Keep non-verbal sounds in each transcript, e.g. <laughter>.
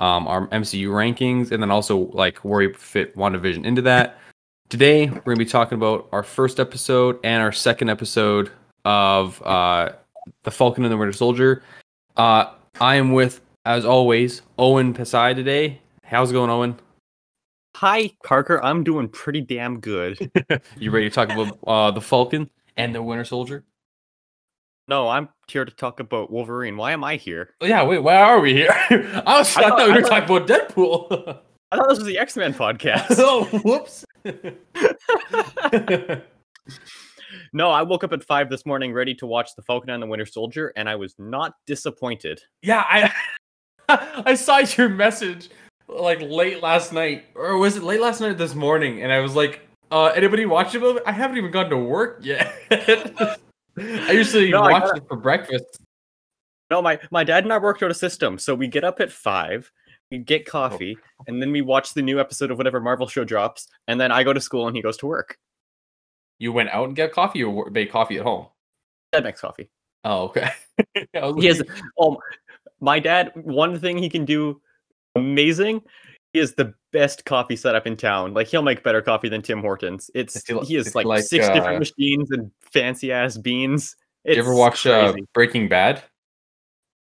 um, our MCU rankings, and then also like where we fit WandaVision into that. Today, we're going to be talking about our first episode and our second episode of uh, The Falcon and the Winter Soldier. Uh, I am with, as always, Owen Pasai today. How's it going, Owen? Hi, Parker. I'm doing pretty damn good. <laughs> you ready to talk about uh, The Falcon and the Winter Soldier? No, I'm here to talk about Wolverine. Why am I here? Oh, yeah, wait, why are we here? <laughs> I, was, I, I thought, thought, we were talking about Deadpool. <laughs> I thought this was the X Men podcast. <laughs> oh, whoops. no, I woke up at five this morning ready to watch The Falcon and the Winter Soldier, and I was not disappointed. Yeah, I I saw your message like late last night, or was it late last night this morning? And I was like, uh, anybody watch it? I haven't even gone to work yet. I usually no, watch I it for breakfast. No, my, my dad and I worked out a system. So we get up at five, we get coffee, oh. and then we watch the new episode of whatever Marvel show drops, and then I go to school and he goes to work. You went out and get coffee or made coffee at home? Dad makes coffee. Oh, okay. <laughs> he has oh my dad, one thing he can do amazing is the best coffee setup in town. Like he'll make better coffee than Tim Hortons. It's he has like, like, six uh, different machines and fancy ass beans. It's you ever watch uh, Breaking Bad?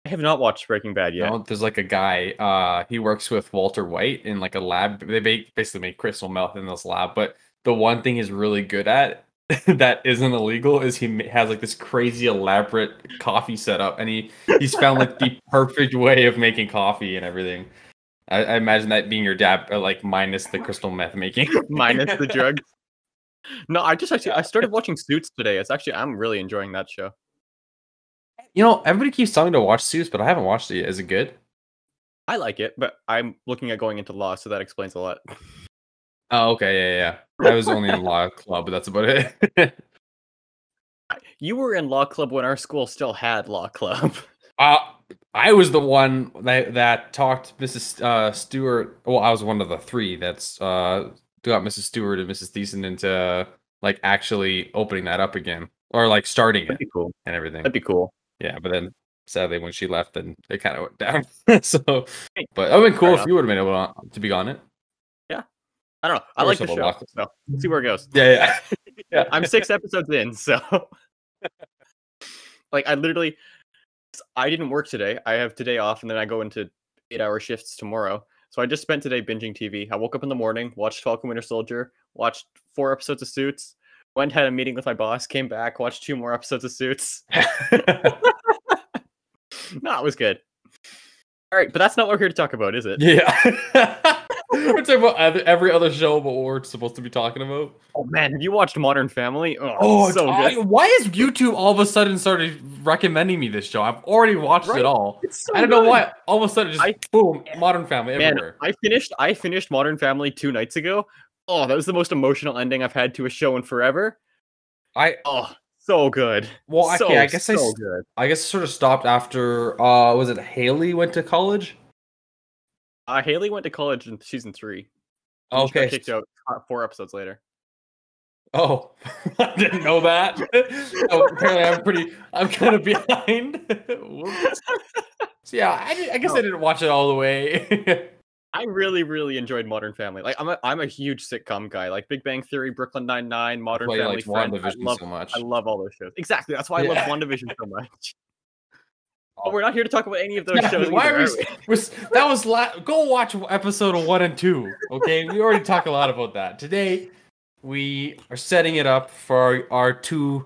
I have not watched Breaking Bad yet. No, there's like a guy. Uh, he works with Walter White in like a lab. They make, basically make crystal meth in this lab. But the one thing he's really good at <laughs> that isn't illegal is he has like this crazy elaborate coffee setup, and he he's found like the <laughs> perfect way of making coffee and everything. I, I imagine that being your dad, uh, like minus the crystal meth making, <laughs> minus the drugs. No, I just actually I started watching Suits today. It's actually I'm really enjoying that show. You know, everybody keeps telling me to watch Suits, but I haven't watched it yet. Is it good? I like it, but I'm looking at going into law, so that explains a lot. Oh, okay, yeah, yeah. I was only in law <laughs> club, but that's about it. you were in law club when our school still had law club. Uh I was the one that that talked Mrs. Uh, Stewart. Well, I was one of the three that's uh, got Mrs. Stewart and Mrs. Thiessen into like actually opening that up again or like starting That'd it. Be cool. And everything. That'd be cool. Yeah, but then sadly when she left, then it kind of went down. <laughs> so, but it would been cool if you would have been able to be on it. Yeah, I don't know. I, I like the show. So let's see where it goes. Yeah, yeah, <laughs> yeah. I'm six episodes in, so <laughs> like I literally I didn't work today. I have today off, and then I go into eight hour shifts tomorrow. So I just spent today binging TV. I woke up in the morning, watched Falcon Winter Soldier, watched four episodes of Suits, went had a meeting with my boss, came back, watched two more episodes of Suits. <laughs> <laughs> no, it was good. All right, but that's not what we're here to talk about, is it? Yeah. <laughs> we're talking about every other show but what we're supposed to be talking about. Oh man, have you watched Modern Family? Oh, oh so I, why is YouTube all of a sudden started recommending me this show? I've already watched right? it all. So I don't good. know why. All of a sudden, just I, boom, Modern Family man, everywhere. I finished. I finished Modern Family two nights ago. Oh, that was the most emotional ending I've had to a show in forever. I oh so good. Well, so, okay, I guess so I good. I guess sort of stopped after. uh Was it Haley went to college? Uh, Haley went to college in season three. Okay. kicked out four episodes later. Oh, <laughs> I didn't know that. <laughs> oh, apparently, I'm pretty. I'm kind of behind. <laughs> so yeah, I, I guess. I didn't watch it all the way. I really, really enjoyed Modern Family. Like, I'm a, I'm a huge sitcom guy. Like Big Bang Theory, Brooklyn Nine Nine, Modern Family. Like WandaVision I love, so much. I love all those shows. Exactly. That's why I yeah. love WandaVision so much. But we're not here to talk about any of those yeah, shows. Why either, are we, <laughs> that was la- go watch episode one and two. Okay, we already talked a lot about that. Today, we are setting it up for our, our two.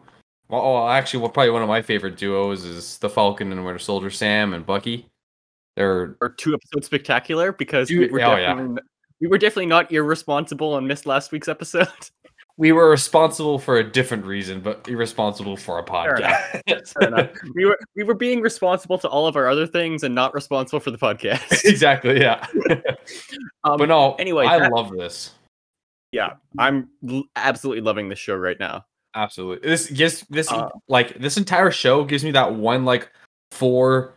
Well, oh, actually, well, probably one of my favorite duos is the Falcon and Winter Soldier, Sam and Bucky. They're our two episodes spectacular because we were, oh, definitely, yeah. we were definitely not irresponsible and missed last week's episode. <laughs> we were responsible for a different reason, but irresponsible for a podcast. Fair enough. <laughs> We were we were being responsible to all of our other things and not responsible for the podcast. <laughs> exactly. Yeah. <laughs> um, but no. Anyway, I that, love this. Yeah, I'm l- absolutely loving this show right now. Absolutely. This gives this uh, like this entire show gives me that one like four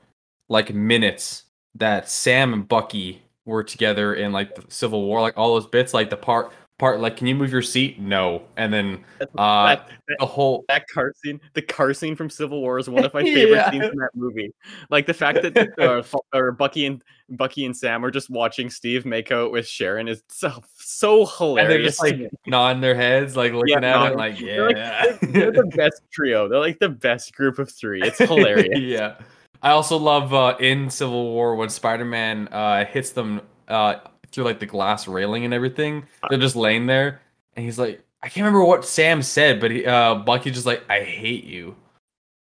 like minutes that Sam and Bucky were together in like the Civil War, like all those bits, like the part part like, "Can you move your seat?" No, and then uh, that, that, the whole that car scene, the car scene from Civil War is one of my <laughs> favorite Yeah. scenes in that movie. Like the fact that uh, <laughs> or Bucky and Bucky and Sam are just watching Steve make out with Sharon is so so hilarious and they're just like nodding their heads, like looking at nodding. it, like They're like- yeah, They're the best trio. They're like the best group of three. It's hilarious. <laughs> yeah. I also love uh, in Civil War when Spider Man uh, hits them uh, through like the glass railing and everything. They're just laying there, and he's like, I can't remember what Sam said, but he, uh, Bucky's just like, I hate you.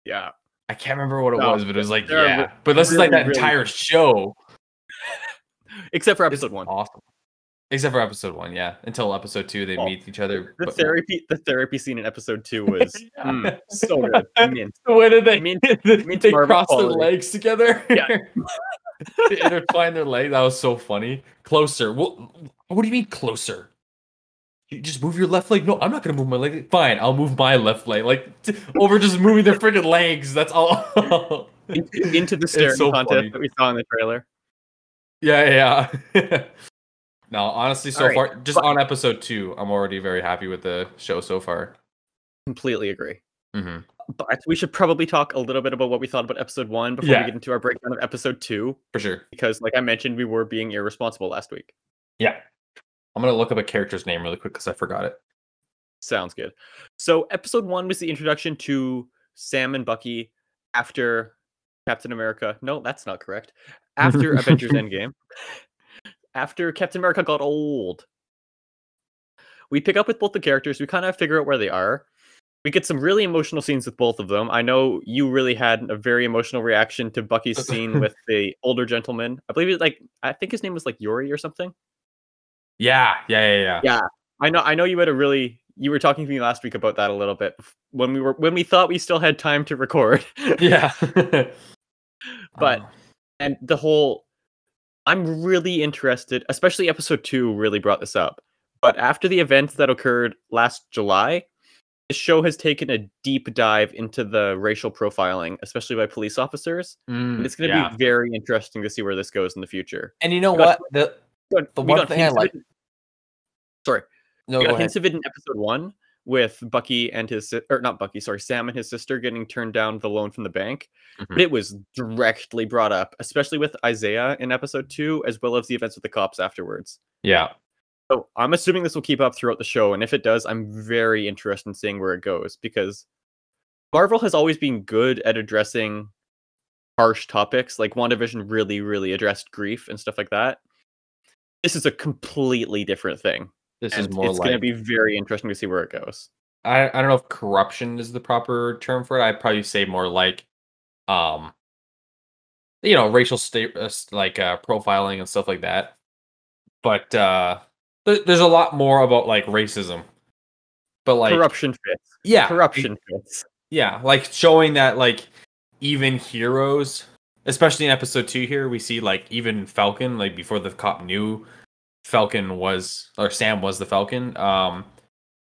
yeah. I can't remember what it No, was, but it was like, yeah. re- but this is like that really entire show. <laughs> Except for episode one. awesome. Except for episode one, yeah. Until episode two, they Oh, meet each other. The but- therapy the therapy scene in episode two <laughs> was mm, so good. Mint. When did they? Mint- mint <laughs> they cross their legs together. Yeah. <laughs> they intertwine their leg. That was so funny. Closer. What? What do you mean closer? You just move your left leg. No, I'm not gonna move my leg. Fine, I'll move my left leg. Like t- over just moving their freaking legs. That's all. <laughs> In- into the staring so contest funny. that we saw in the trailer. yeah, yeah. <laughs> no, honestly, so right, far, just but- on episode two, I'm already very happy with the show so far. Completely agree. hmm But we should probably talk a little bit about what we thought about episode one before Yeah. we get into our breakdown of episode two, For sure. because like I mentioned, we were being irresponsible last week. Yeah. I'm gonna look up a character's name really quick because I forgot it. Sounds good. So episode one was the introduction to Sam and Bucky after Captain America. No, that's not correct. After <laughs> Avengers Endgame. After Captain America got old. We pick up with both the characters. We kind of figure out where they are. We get some really emotional scenes with both of them. I know you really had a very emotional reaction to Bucky's <laughs> scene with the older gentleman. I believe it like I think his name was like Yori or something. Yeah, yeah, yeah, yeah. Yeah. I know I know you had a really you were talking to me last week about that a little bit when we were when we thought we still had time to record. <laughs> Yeah. <laughs> But- Uh, and the whole I'm really interested, especially episode 2 really brought this up. But after the events that occurred last July, the show has taken a deep dive into the racial profiling, especially by police officers. mm, And it's going to yeah. be very interesting to see where this goes in the future. And you know got- what? The But The one thing I like- it- Sorry. no, we go got ahead. hints of it in episode one with Bucky and his or not Bucky, sorry, Sam and his sister getting turned down the loan from the bank. But Mhm. it was directly brought up, especially with Isaiah in episode two, as well as the events with the cops afterwards. Yeah. So I'm assuming this will keep up throughout the show, and if it does, I'm very interested in seeing where it goes because Marvel has always been good at addressing harsh topics. Like WandaVision really, really addressed grief and stuff like that. This is a completely different thing. This and is more it's like going to be very interesting to see where it goes. I, I don't know if corruption is the proper term for it. I'd probably say more like um you know, racial state uh, like uh profiling and stuff like that. But uh there's a lot more about like racism. But like corruption fits. yeah, Corruption fits. Yeah, like showing that like even heroes, especially in episode two here, we see like even Falcon, like before the cop knew Falcon was or Sam was the Falcon, um,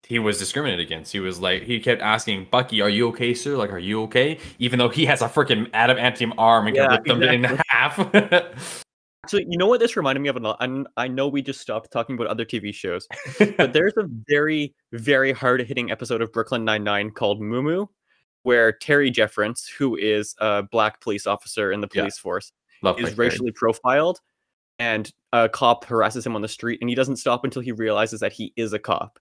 he was discriminated against. He was like he kept asking Bucky, "Are you okay, sir? Like, are you okay?" Even though he has a freaking adamantium arm and can Yeah, rip them in half. <laughs> So you know what this reminded me of? a lot- And I know we just stopped talking about other TV shows, but <laughs> there's a very, very hard hitting episode of Brooklyn Nine Nine called Moo Moo, where Terry Jeffords, who is a black police officer in the Yeah. police force, Love is racially profiled, and a cop harasses him on the street, and he doesn't stop until he realizes that he is a cop.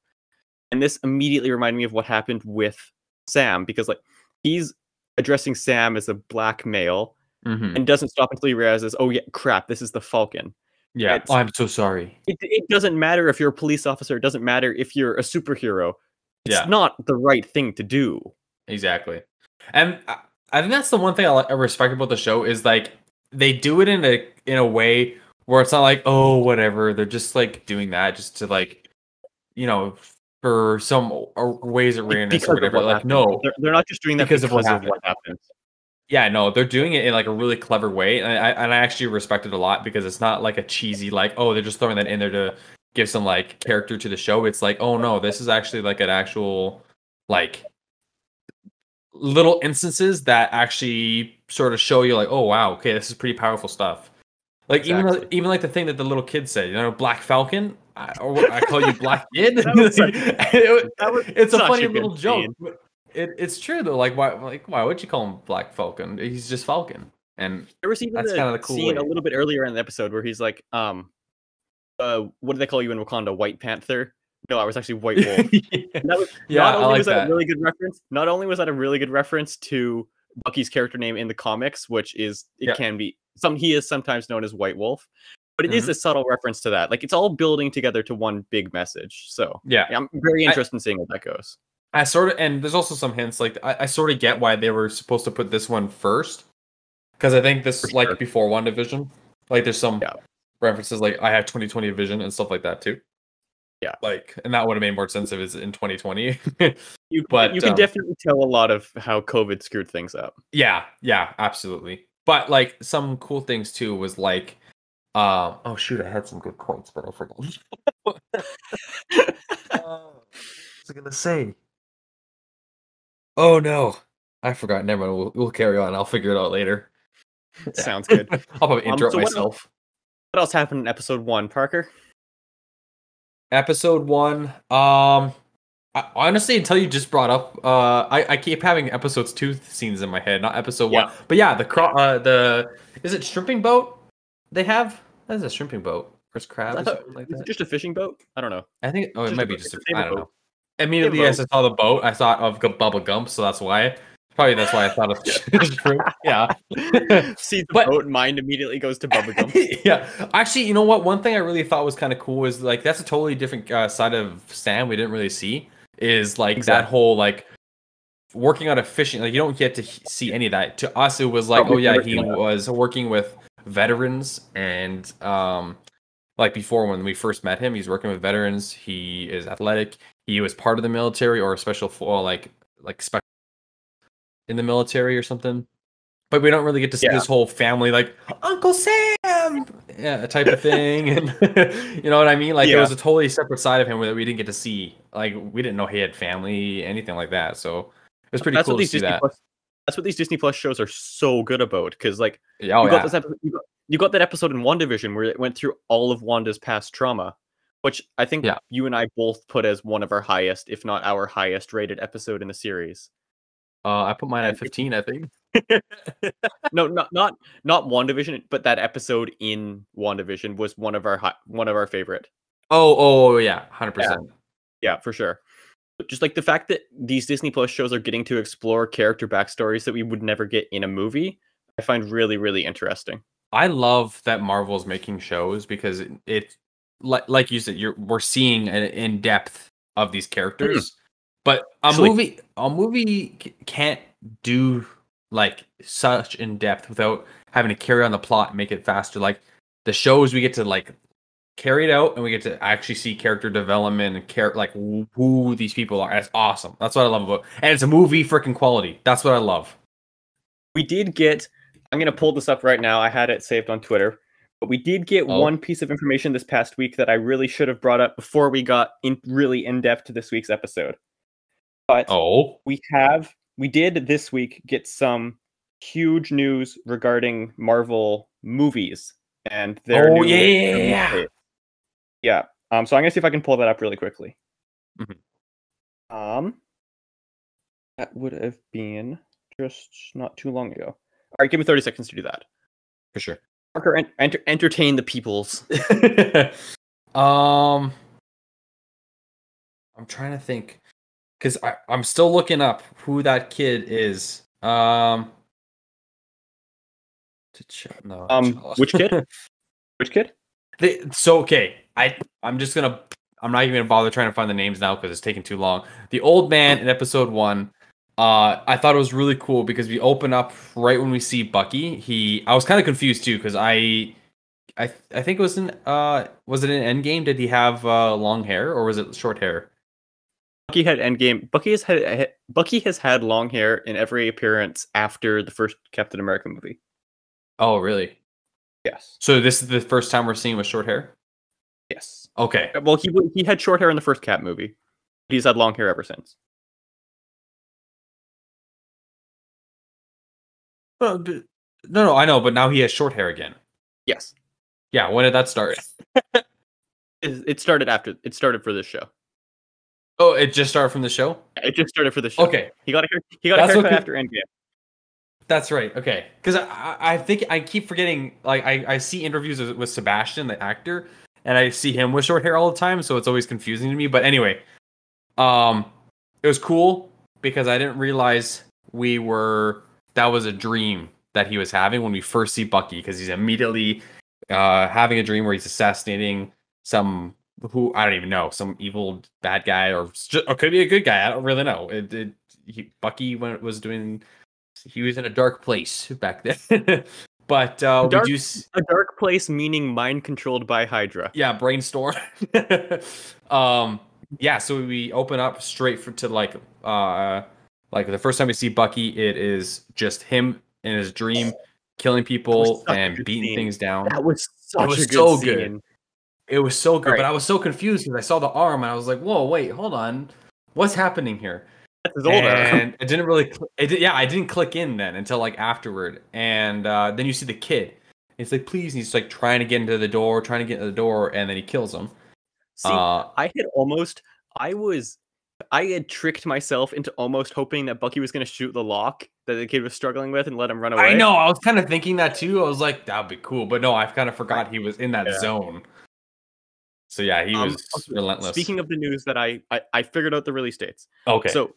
And this immediately reminded me of what happened with Sam, because like he's addressing Sam as a black male Mhm. and doesn't stop until he realizes, oh yeah, crap, this is the Falcon. Yeah, it's- oh, I'm so sorry. It, it doesn't matter if you're a police officer. It doesn't matter if you're a superhero. It's Yeah. not the right thing to do. Exactly. And I, I think that's the one thing I, I respect about the show is like they do it in a in a way where it's not like oh whatever they're just like doing that just to like you know for some ways of randomness or whatever what like happened. no they're, they're not just doing that Because because, of what of what happened. Yeah no they're doing it in like a really clever way and I and I actually respect it a lot because it's not like a cheesy like oh they're just throwing that in there to give some like character to the show it's like oh no this is actually like an actual like little instances that actually sort of show you like oh wow okay this is pretty powerful stuff like even Exactly. though- even like the thing that the little kid said you know black falcon I, or I call you Black <laughs> Kid. That was <laughs> It- that was it's a funny a little joke. scene. but It, it's true though. Like why? Like why would you call him Black Falcon? He's just Falcon. And There was even That's the, kinda the cool scene a little bit earlier in the episode where he's like, um, uh, what do they call you in Wakanda? White Panther? No, I was actually White <laughs> Wolf. That was yeah, not I only like was that, that. a really good reference. Not only was that a really good reference to Bucky's character name in the comics, which is it Yeah. can be some he is sometimes known as White Wolf, but it is Mhm. a subtle reference to that. Like it's all building together to one big message. So yeah, yeah, I'm very I- interested in seeing where that goes. I sort of, and there's also some hints. Like I, I sort of get why they were supposed to put this one first, because I think this For like sure. before WandaVision, like there's some Yeah. references like I have 2020 vision and stuff like that too. Yeah. like and that would have made more sense if it's in 2020. <laughs> You But, you can um, definitely tell a lot of how COVID screwed things up. yeah, yeah, absolutely. But like some cool things too was like, um, oh shoot, I had some good points, but I forgot. Oh, what was I gonna say? Oh no, I forgot. Never mind. We'll, we'll carry on. I'll figure it out later. <laughs> Sounds good. <laughs> I'll probably Um, interrupt so myself. What else happened in episode one, Parker? Episode one. Um, I, honestly, until you just brought up, uh, I, I keep having episodes two scenes in my head, not episode Yeah. one. But yeah, the cro- uh, the is it shrimping boat? They have that is a shrimping boat. Chris Crab thought- <laughs> like is it just a fishing boat? I don't know. I think. Oh, it just might be just. A, a I favorite don't know. Immediately, as I saw the boat, I thought of Bubba Gump, so that's why. Probably that's why I thought of <laughs> shrimp. Yeah. <laughs> See the But- boat, mind immediately goes to Bubba bubblegum. <laughs> yeah. Actually, you know what? One thing I really thought was kind of cool is like that's a totally different uh, side of Sam we didn't really see. Is like that whole like working on a fishing. Like you don't get to see any of that. To us, it was like, Probably oh yeah, he was working with veterans and um like before when we first met him, he's working with veterans. He is athletic. He was part of the military or a special for like like special in the military or something. But we don't really get to see Yeah. this whole family like Uncle Sam, yeah, type of <laughs> thing, and <laughs> you know what I mean. Like it was a totally separate side of him that we didn't get to see. Like we didn't know he had family, anything like that. So it was pretty that's cool to see Disney that. Plus. That's what these Disney Plus shows are so good about. Because like Yeah, oh, you got yeah. episode, you got, you got that episode in WandaVision where it went through all of Wanda's past trauma, which I think Yeah. you and I both put as one of our highest, if not our highest rated episode in the series. Uh, I put mine And at 15, I think. <laughs> No, not not not WandaVision, but that episode in WandaVision was one of our hi- one of our favorite. Oh, oh, yeah, hundred percent. Yeah, for sure. But just like the fact that these Disney Plus shows are getting to explore character backstories that we would never get in a movie, I find really, really interesting. I love that Marvel's making shows because it, it like like you said, you're we're seeing an in depth of these characters, hmm. but a Actually- movie a movie can't do like such in depth without having to carry on the plot and make it faster. Like the shows, we get to like carry it out and we get to actually see character development and care like who- who these people are. That's awesome. That's what I love about, and it's a movie freaking quality. That's what I love. We did get, I'm going to pull this up right now. I had it saved on Twitter, but we did get Oh. one piece of information this past week that I really should have brought up before we got in really in depth to this week's episode. But Oh, we have, we did this week get some huge news regarding Marvel movies and their Oh, new yeah, yeah, yeah. Um, so I'm gonna see if I can pull that up really quickly. Mhm. Um, that would have been just not too long ago. All right, give me 30 seconds to do that. for sure. Parker, en- enter- entertain the peoples. <laughs> um, I'm trying to think because I'm still looking up who that kid is. Um, T'Ch- no, Um, which kid? <laughs> Which kid? They, so okay, I I'm just gonna I'm not even gonna bother trying to find the names now because it's taking too long. The old man in episode one, uh, I thought it was really cool because we open up right when we see Bucky. He I was kind of confused too because I. I, I think it was in uh was it in Endgame? Did he have uh long hair or was it short hair? Bucky had Endgame. Bucky has had Bucky has had long hair in every appearance after the first Captain America movie. Oh really? Yes. So this is the first time we're seeing with short hair. Yes. Okay. Well, he he had short hair in the first Cap movie. He's had long hair ever since. Well, no, no, I know, but now he has short hair again. Yes. Yeah, when did that start? <laughs> It it started after. It started for this show. Oh, it just started from the show. It just started for the show. Okay, He got a hair, he got That's a haircut after Endgame. that's right. Okay, because I, I think I keep forgetting. Like I, I see interviews with Sebastian, the actor, and I see him with short hair all the time, so it's always confusing to me. But anyway, um, it was cool because I didn't realize we were that was a dream that he was having when we first see Bucky because he's immediately uh having a dream where he's assassinating some who I don't even know some evil bad guy or, s- ju- or could be a good guy I don't really know. It, it he, Bucky when was doing he was in a dark place back <laughs> then. But uh Dark- we do A dark place meaning mind controlled by Hydra. yeah brainstorm. <laughs> Um yeah so we open up straight for to like uh like the first time we see bucky it is just him in his dream killing people and beating scene. things down That was such was a good so scene. good. it was so good Right. but i was so confused because i saw the arm and i was like whoa wait hold on what's happening here That's his old and it didn't really cl- it did, yeah i didn't click in then until like afterward and uh then you see the kid it's like please and he's like trying to get into the door trying to get into the door and then he kills him See, uh I had almost, I was, I had tricked myself into almost hoping that Bucky was going to shoot the lock that the kid was struggling with and let him run away. I know. I was kind of thinking that too. I was like, that'd be cool, but no, I've kind of forgot he was in that Yeah. zone. So yeah, he Um, was relentless. Speaking of the news that I, I, I figured out the release dates. okay, So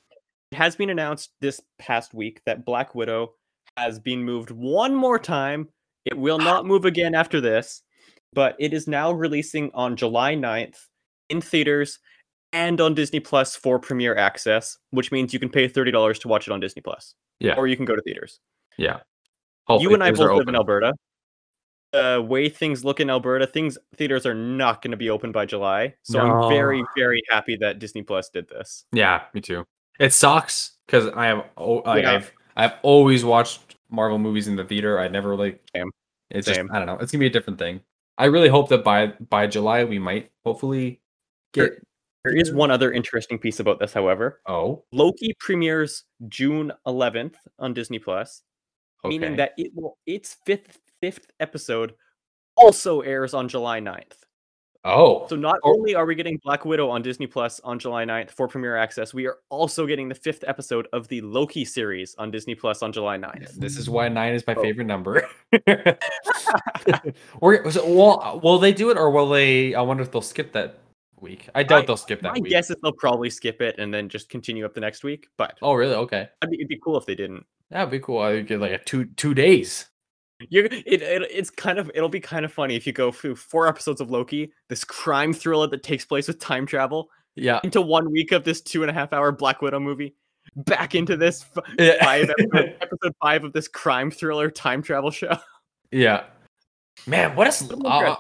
it has been announced this past week that Black Widow has been moved one more time. It will <gasps> not move again after this, but it is now releasing on July 9th in theaters and on Disney Plus for premiere access, which means you can pay $30 to watch it on Disney Plus. Yeah. Or you can go to theaters. yeah. you and I both live in. Alberta. The way things look in Alberta, things theaters are not going to be open by July. So I'm very, very happy that Disney Plus did this. Yeah, me too. It sucks because I have like, Yeah. I've I've always watched Marvel movies in the theater. I never really. Same. It's Same. just I don't know. It's gonna be a different thing. I really hope that by by July we might hopefully get. There is one other interesting piece about this, however. Oh, Loki premieres June 11th on Disney Plus, okay. meaning that it will its fifth fifth episode also airs on July 9th. oh, So not Oh. only are we getting Black Widow on Disney Plus on July 9th for premiere access, we are also getting the fifth episode of the Loki series on Disney Plus on July 9th. This is why nine is my Oh. favorite number. <laughs> <laughs> or so, well, will they do it, or will they? I wonder if they'll skip that week. I doubt I- they'll skip that My week. guess is they'll probably skip it and then just continue up the next week, but Oh, really? Okay, it'd be, it'd be cool if they didn't. that'd be cool. I would get like a two two days. You're, it, it it's kind of it'll be kind of funny if you go through four episodes of Loki, this crime thriller that takes place with time travel, Yeah, into one week of this two and a half hour Black Widow movie, back into this yeah, five <laughs> episode, episode five of this crime thriller time travel show. yeah. Man, what is <laughs> uh.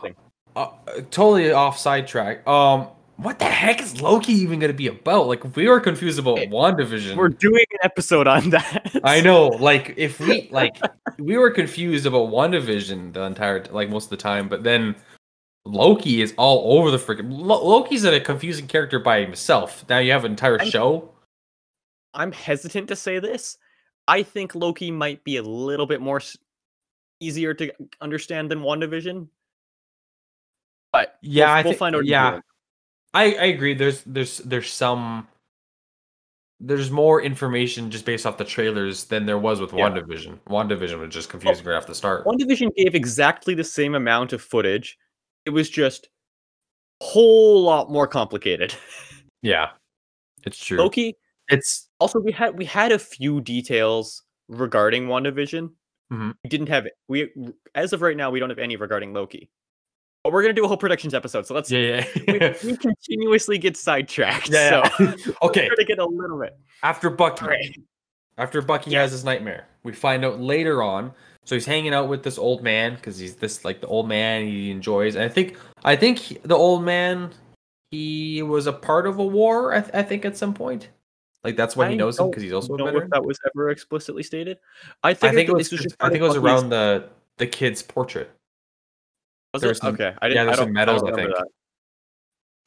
Uh, totally off sidetrack? Um, what the heck is Loki even going to be about? Like, we were confused about Wandavision. We're doing an episode on that. I know, <laughs> like if we like we were confused about WandaVision the entire like most of the time, but then Loki is all over the freaking Lo- Loki's a confusing character by himself. Now you have an entire I'm- show. I'm hesitant to say this. I think Loki might be a little bit more easier to understand than WandaVision. But Yeah, we'll, I we'll think- find out. yeah. I I agree. There's there's there's some there's more information just based off the trailers than there was with Yeah. WandaVision. WandaVision was just confusing right off the start. WandaVision gave exactly the same amount of footage. It was just a whole lot more complicated. <laughs> Yeah, it's true. Loki. It's Also, we had we had a few details regarding WandaVision. Mhm. We didn't have we as of right now we don't have any regarding Loki. We're gonna do a whole predictions episode, so let's yeah <laughs> we, yeah we continuously get sidetracked. yeah. So <laughs> okay, we're gonna get a little bit. after Bucky. Alright. After Bucky has his nightmare, we find out later on. So he's hanging out with this old man because he's this like the old man he enjoys. And I think I think he- the old man he was a part of a war. I, th- I think at some point, like that's why he knows him because he's also a know veteran. if that was ever explicitly stated. I I think, think it was. was just I think it was around the the kid's portrait. Was there some- okay, I yeah, didn't. there's I some medals, I, I think.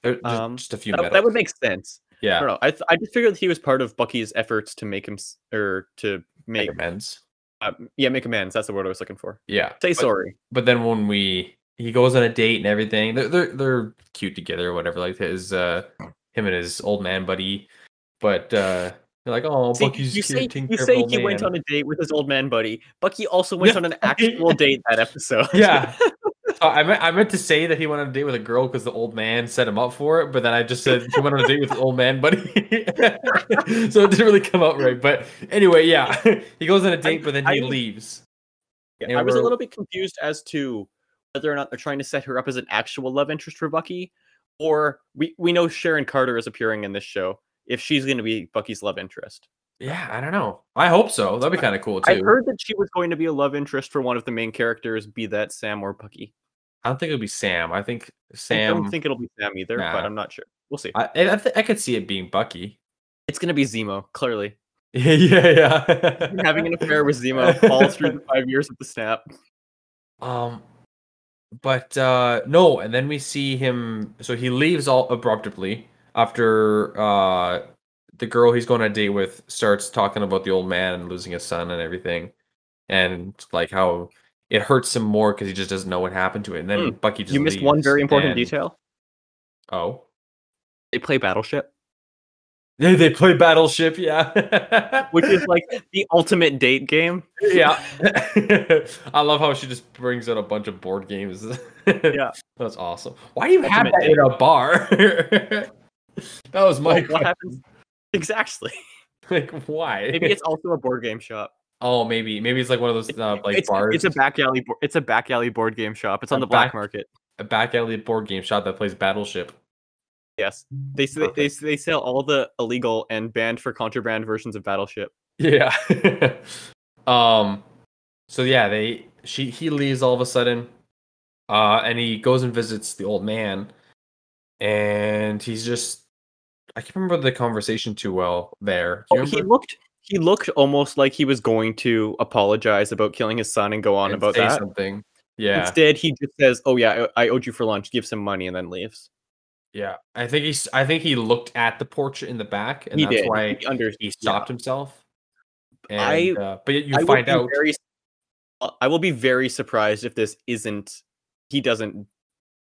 There, just, Um, just a few That, medals. that would make sense. Yeah. I yeah, don't know. I th- I just figured that he was part of Bucky's efforts to make him or to make make amends. uh, yeah make amends. That's the word I was looking for. Yeah, Say but, sorry. But then when we he goes on a date and everything. They're they're, they're cute together or whatever. Like his uh him and his old man buddy. But uh they're like, oh, See, Bucky's you say you say he went on a date with his old man buddy. Bucky also <laughs> went on an actual date that <laughs> episode. Yeah. <laughs> So I meant I meant to say that he went on a date with a girl because the old man set him up for it, but then I just said he went on a date with the old man buddy. <laughs> so it didn't really come out right. But anyway, yeah. <laughs> He goes on a date, but then he I- leaves. Yeah, I was a little bit confused as to whether or not they're trying to set her up as an actual love interest for Bucky, or we we know Sharon Carter is appearing in this show. If she's going to be Bucky's love interest, Yeah, I don't know. I hope so. That'd be kind of cool too. I heard that she was going to be a love interest for one of the main characters, be that Sam or Bucky. I don't think it'll be Sam. I think Sam. I don't think it'll be Sam either, Nah. but I'm not sure. We'll see. I I, th- I could see it being Bucky. It's going to be Zemo, clearly. <laughs> yeah, yeah. Having an affair with Zemo <laughs> all through the five years of the snap. Um, but uh no, and then we see him. So he leaves all abruptly after uh the girl he's going on a date with starts talking about the old man and losing his son and everything, and like how it hurts him more because he just doesn't know what happened to it. And then Hmm, Bucky just You missed one very important and- detail. Oh, They play Battleship, they they play Battleship, yeah, <laughs> which is like the ultimate date game. yeah. <laughs> <laughs> I love how she just brings out a bunch of board games. Yeah. that's awesome. Why do you have Ultimate that in a bar? that was my Well, what happens? Exactly. Like, why? Maybe it's also a board game shop. Oh, maybe maybe it's like one of those uh, like it's, bars, it's a back alley. bo- It's a back alley board game shop. It's on A the black back- market. a back alley board game shop that plays Battleship. Yes, they they they, they sell all the illegal and banned for contraband versions of Battleship. Yeah. <laughs> um. So yeah, they she he leaves all of a sudden, uh, and he goes and visits the old man, and he's just I can't remember the conversation too well there. Oh, he looked he looked almost like he was going to apologize about killing his son and go on And about say that. something. Yeah. Instead, he just says, "Oh yeah, I I owed you for lunch. Give some money," and then leaves. Yeah, I think he's. I think he looked at the portrait in the back, and he that's did. why he, under, he yeah. stopped himself. And, I- uh, but you I will find be out. Very, uh, I will be very surprised if this isn't. He doesn't.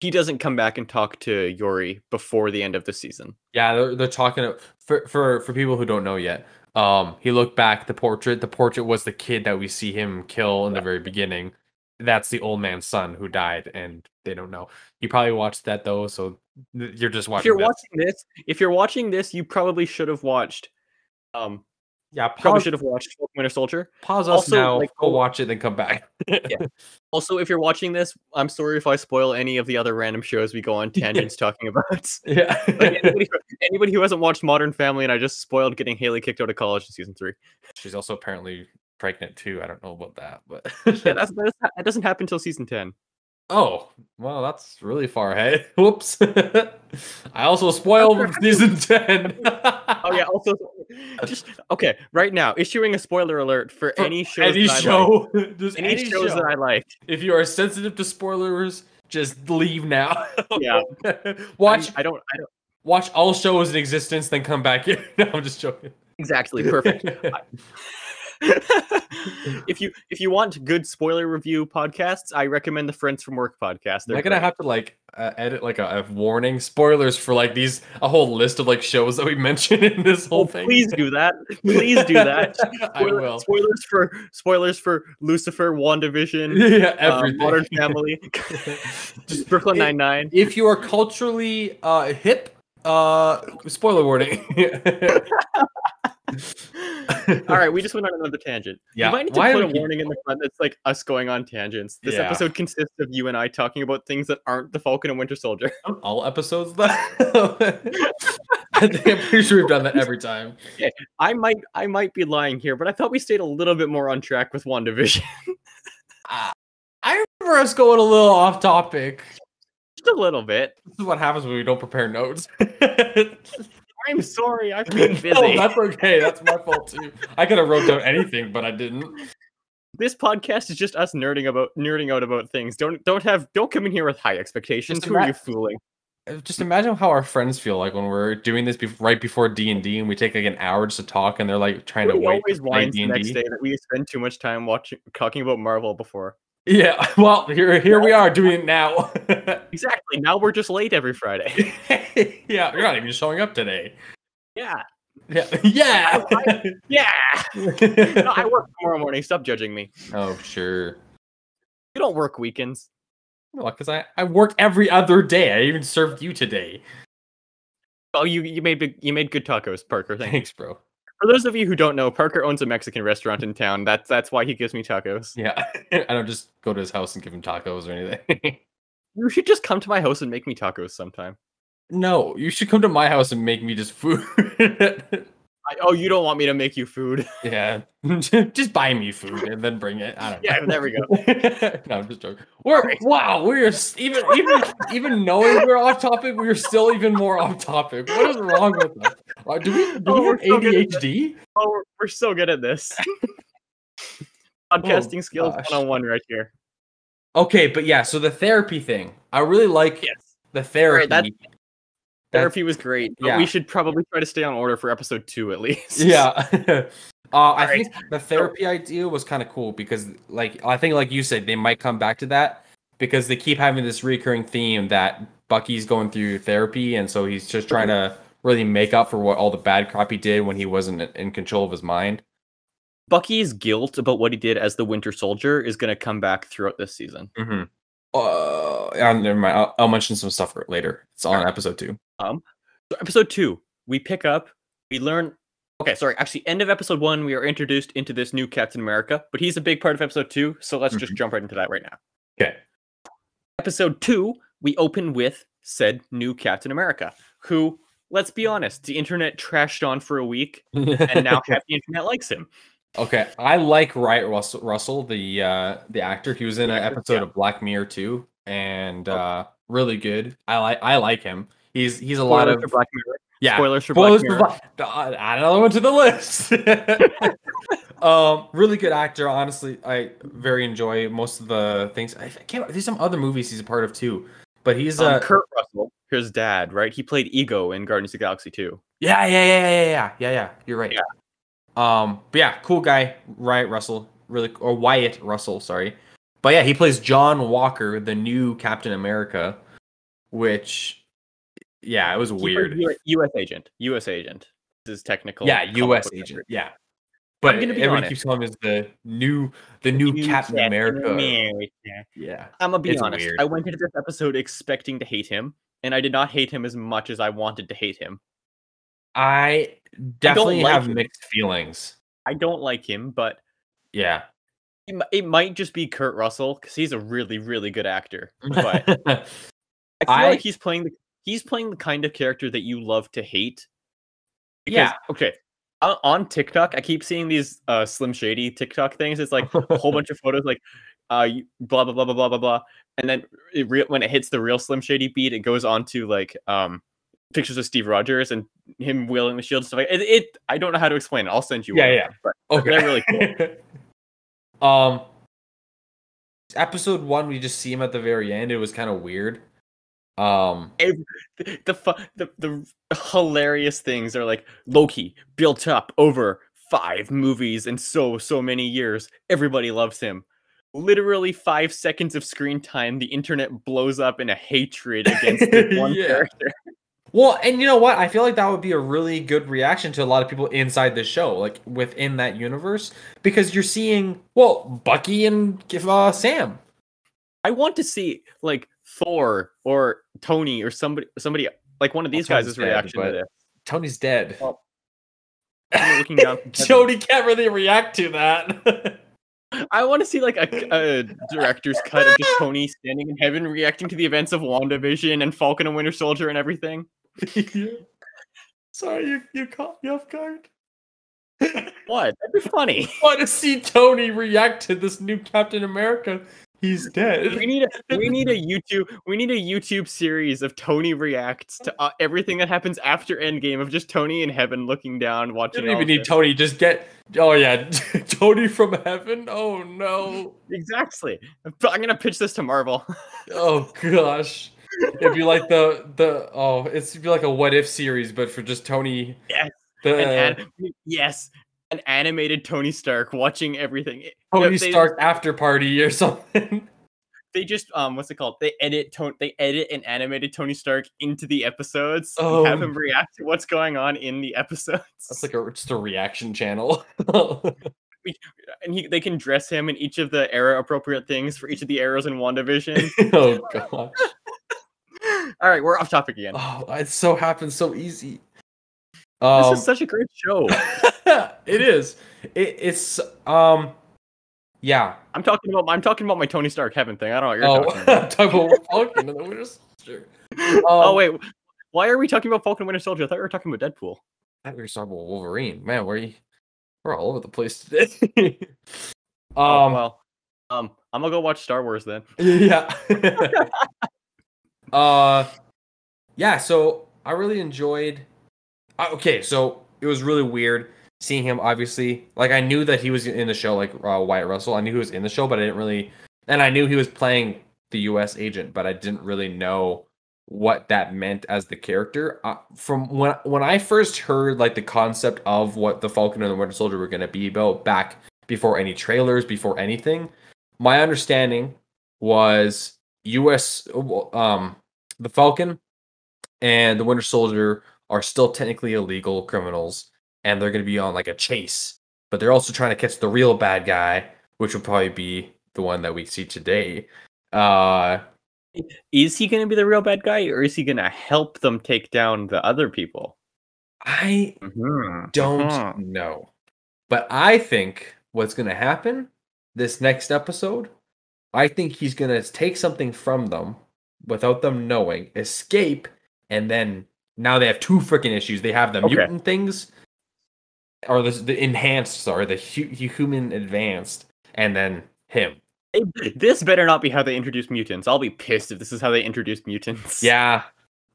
He doesn't come back and talk to Yori before the end of the season. Yeah, they're, they're talking a- for for for people who don't know yet. Um, he looked back the portrait. The portrait was the kid that we see him kill in the very beginning. That's the old man's son who died, and they don't know. You probably watched that though, so th- you're just watching. If you're this. watching this, if you're watching this, you probably should have watched. Um, yeah, probably should have watched Falcon Winter Soldier. pause us also, now. like, go oh- watch it, then come back. <laughs> yeah. Also, if you're watching this, I'm sorry if I spoil any of the other random shows we go on <laughs> tangents talking about. <laughs> yeah. like anybody, who- anybody who hasn't watched Modern Family, and I just spoiled getting Haley kicked out of college in season three. She's also apparently pregnant too. I don't know about that, but Yeah, that doesn't happen until season ten. Oh, well, that's really far ahead. <laughs> Whoops. <laughs> I also spoiled season ten. <laughs> Oh yeah. Also, just okay. Right now, issuing a spoiler alert for, For any shows. any I like. show, any, any, shows show. that I liked. If you are sensitive to spoilers, just leave now. Yeah. watch I'm- I don't. I don't watch all shows in existence, then come back here. No, I'm just joking. exactly perfect. <laughs> if you if you want good spoiler review podcasts, I recommend the Friends from Work podcast. Am They're I gonna great. have to like uh, edit like a, a warning spoilers for like these a whole list of like shows that we <laughs> mentioned in this whole Oh, thing? please do that. Please do that. <laughs> I will. Spoilers for spoilers for Lucifer, WandaVision, yeah, uh. Modern Family, Brooklyn Nine Nine. if you are culturally uh hip, uh spoiler warning. <laughs> All right, we just went on another tangent. Yeah, You might need to why put a we warning in the front that's like us going on tangents. This Yeah. episode consists of you and I talking about things that aren't the Falcon and Winter Soldier. all episodes though. <laughs> I think I'm pretty sure we've done that every time. I might I might be lying here, but I thought we stayed a little bit more on track with WandaVision. <laughs> Ah, I remember us going a little off topic. Just a little bit. This is what happens when we don't prepare notes. I'm <laughs> sorry, I've been busy. No, that's okay. That's my fault too. I could have wrote down anything, but I didn't. this podcast is just us nerding about nerding out about things. Don't don't have don't come in here with high expectations. Just Who are you fooling? Uh, Just imagine how our friends feel like when we're doing this bef- right before D and D, and we take like an hour just to talk, and they're like trying to We wait. always to whines the next D&D. day that we spend too much time watching talking about Marvel before. Yeah, <laughs> well, here here we are doing it now. <laughs> Exactly. Now we're just late every Friday. <laughs> yeah, you're not even showing up today. yeah. Yeah, yeah. Yeah. No, I work tomorrow morning. Stop judging me. oh, sure. You don't work weekends. Well, because I I work every other day. I even served you today. Oh, you you made big, you made good tacos, Parker. Thank you. Thanks, bro. For those of you who don't know, Parker owns a Mexican restaurant in town. That's that's why he gives me tacos. Yeah, <laughs> I don't just go to his house and give him tacos or anything. <laughs> You should just come to my house and make me tacos sometime. no, you should come to my house and make me just food. <laughs> Oh, you don't want me to make you food? <laughs> yeah, <laughs> just buy me food and then bring it. I don't know. Yeah, there we go. <laughs> no, I'm just joking. We're wow, we're even even even knowing we're off topic, we're still even more off topic. What is wrong with us? Uh, do we do Oh, we have ADHD? Oh, we're, we're so good at this. Podcasting skills gosh. one on one right here. Okay, but yeah, so the therapy thing, I really like Yes. the therapy. That's- Therapy was great, but yeah. we should probably try to stay on order for episode two at <laughs> least. yeah. <laughs> uh, I right. think the therapy idea was kind of cool because, like, I think, like you said, they might come back to that because they keep having this recurring theme that Bucky's going through therapy, and so he's just trying to really make up for what all the bad crap he did when he wasn't in control of his mind. Bucky's guilt about what he did as the Winter Soldier is going to come back throughout this season. Mm-hmm. Uh, yeah, never mind. I'll, I'll mention some stuff later. It's on episode two. Um, So episode two, we pick up, we learn. Okay, sorry. Actually, end of episode one, we are introduced into this new Captain America, but he's a big part of episode two. So let's just jump right into that right now. Okay. Episode two, we open with said new Captain America, who, let's be honest, the internet trashed on for a week, and now <laughs> half the internet likes him. Okay, I like Wyatt Russell, Russell the uh, the actor. He was in an episode yeah. of Black Mirror too, and Oh. uh, really good. I like I like him. He's he's a lot of Black Mirror. yeah. Spoilers for Spoilers Black for Mirror. Black- uh, add another one to the list. <laughs> um, really good actor. Honestly, I very enjoy most of the things. I can't. There's some other movies he's a part of too, but he's Um, uh, Kurt Russell, his dad, right? He played Ego in Guardians of the Galaxy 2. Yeah, yeah, yeah, yeah, yeah, yeah, yeah, yeah. You're right. Yeah. Um, but yeah, cool guy, Wyatt Russell, really, or Wyatt Russell, sorry. But yeah, he plays John Walker, the new Captain America, which, yeah, it was weird. U.S. agent. U.S. agent. This is technical. Yeah, U.S. agent. reference. Yeah, but I'm gonna be everybody honest. keeps calling him as the new, the new Captain America. America. Yeah, I'm gonna be It's honest. weird. I went into this episode expecting to hate him, and I did not hate him as much as I wanted to hate him. I definitely like have him. mixed feelings. I don't like him, but Yeah, it, it might just be Kurt Russell because he's a really, really good actor. But <laughs> I feel I- like he's playing the he's playing the kind of character that you love to hate. Because, Yeah. Okay. On, on TikTok, I keep seeing these uh, Slim Shady TikTok things. It's like a whole bunch of photos, like uh, you- blah blah blah blah blah blah blah, and then it re- when it hits the real Slim Shady beat, it goes on to like um pictures of Steve Rogers and him wielding the shield and stuff like it. it I don't know how to explain it. I'll send you. Yeah, one, yeah. But Okay. They're really cool. <laughs> um episode one we just see him at the very end. It was kind of weird. Um the the, the the hilarious things are like Loki built up over five movies and so so many years. Everybody loves him. Literally five seconds of screen time, the internet blows up in a hatred against <laughs> one Yeah. character. Well, and you know what? I feel like that would be a really good reaction to a lot of people inside the show, like within that universe, because you're seeing well, Bucky and uh, Sam. I want to see like Thor or Tony or somebody somebody like one of these Tony's guys' dead, reaction to this. Tony's dead. Oh, I'm looking down <laughs> from heaven. Jody can't really react to that. <laughs> I want to see like a, a director's cut of just Tony standing in heaven reacting to the events of WandaVision and Falcon and Winter Soldier and everything. <laughs> Sorry, you you caught me off guard. <laughs> What? That'd be funny. <laughs> I want to see Tony react to this new Captain America. He's dead. We need a we need a YouTube we need a YouTube series of Tony reacts to uh, everything that happens after Endgame of just Tony in heaven looking down You watching. don't even need this. Tony. Just get. Oh yeah, Tony from heaven. Oh no. Exactly. I'm gonna pitch this to Marvel. Oh gosh. It'd be like the the oh, it's be like a what if series, but for just Tony. Yes, The add, yes, an animated Tony Stark watching everything. Tony they- Stark after party or <laughs> something. They just um, what's it called? They edit Tony. They edit an animated Tony Stark into the episodes. Oh. have him react to what's going on in the episodes. That's like a just a reaction channel. <laughs> and he, they can dress him in each of the era appropriate things for each of the eras in WandaVision. <laughs> oh gosh. <laughs> All right, we're off topic again. Oh, it so happens so easy. this Um, is such a great show. <laughs> it is. It, it's um, yeah. I'm talking about I'm talking about my Tony Stark heaven thing. I don't know what you're Oh, talking <laughs> about. Falcon and the Winter Soldier. oh Um, wait, why are we talking about Falcon and Winter Soldier? I thought we were talking about Deadpool. I thought we were talking about Wolverine. Man, we're we're all over the place today. Oh, um, well, um, I'm gonna go watch Star Wars then. yeah. Uh, yeah. So I really enjoyed. Uh, okay, so it was really weird seeing him. Obviously, like I knew that he was in the show, like uh, Wyatt Russell. I knew he was in the show, but I didn't really. And I knew he was playing the U.S. agent, but I didn't really know what that meant as the character. Uh, from when when I first heard like the concept of what the Falcon and the Winter Soldier were going to be about back before any trailers, before anything, my understanding was U.S. um the Falcon and the Winter Soldier are still technically illegal criminals, and they're going to be on like a chase, but they're also trying to catch the real bad guy, which will probably be the one that we see today. Uh, Is he gonna be the real bad guy, or is he gonna help them take down the other people? I Mhm, don't mhm. know, but I think what's going to happen this next episode, I think he's going to take something from them without them knowing, escape, and then now they have two freaking issues. They have the Okay. mutant things, or the, the enhanced, sorry, the hu- human advanced, and then him. Hey, This better not be how they introduce mutants. I'll be pissed if this is how they introduce mutants. <laughs> Yeah,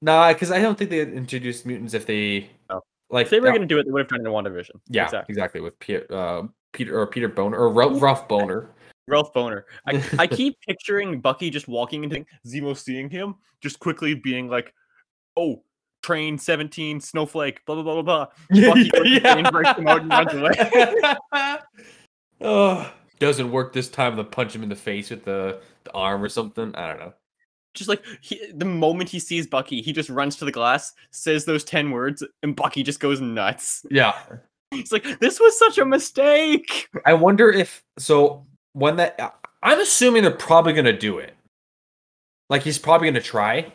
nah, because I don't think they introduced mutants if they Oh. like If they were uh, gonna do it, they would have done it in WandaVision. Yeah, exactly. exactly. With Peter, uh, Peter or Peter Boner or Ru- Rough Boner. Ralph Bohner. I, I <laughs> keep picturing Bucky just walking into Zemo seeing him, just quickly being like, "Oh, train seventeen, snowflake, blah blah blah blah blah." <laughs> Bucky goes to breaks him out, and runs away. <laughs> oh, doesn't work this time. They'll punch him in the face with the, the arm or something. I don't know. Just like he, the moment he sees Bucky, he just runs to the glass, says those ten words, and Bucky just goes nuts. Yeah, He's like, "This was such a mistake." I wonder if so. When that, I- I'm assuming they're probably gonna do it. Like he's probably gonna try.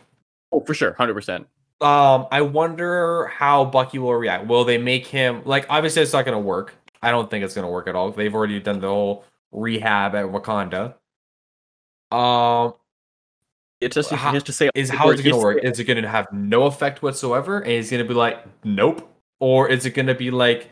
Oh, for sure, hundred percent. Um, I wonder how Bucky will react. Will they make him like? Obviously, it's not going to work. I don't think it's going to work at all. They've already done the whole rehab at Wakanda. Um, It just How- he has to say is how word is it going to work? Is it going to have no effect whatsoever, and he's going to be like, nope, or is it going to be like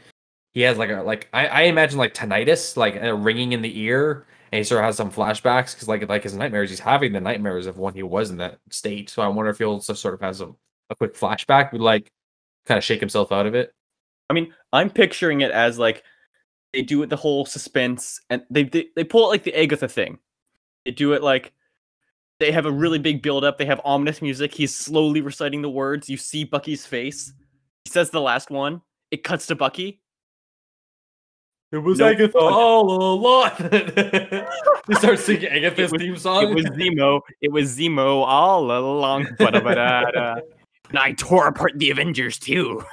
he has like a like I, I imagine like tinnitus, like a ringing in the ear, and he sort of has some flashbacks because like like his nightmares, he's having the nightmares of when he was in that state. So I wonder if he'll sort of has a, a quick flashback, would like kind of shake himself out of it. I mean, I'm picturing it as like they do it the whole suspense, and they they, they pull it like the Agatha thing. They do it like they have a really big build up. They have ominous music. He's slowly reciting the words. You see Bucky's face. He says the last one. It cuts to Bucky. It was Nope. Agatha all along. <laughs> he starts singing Agatha's was- theme song. It was Zemo. It was Zemo all along. <laughs> And I tore apart the Avengers too.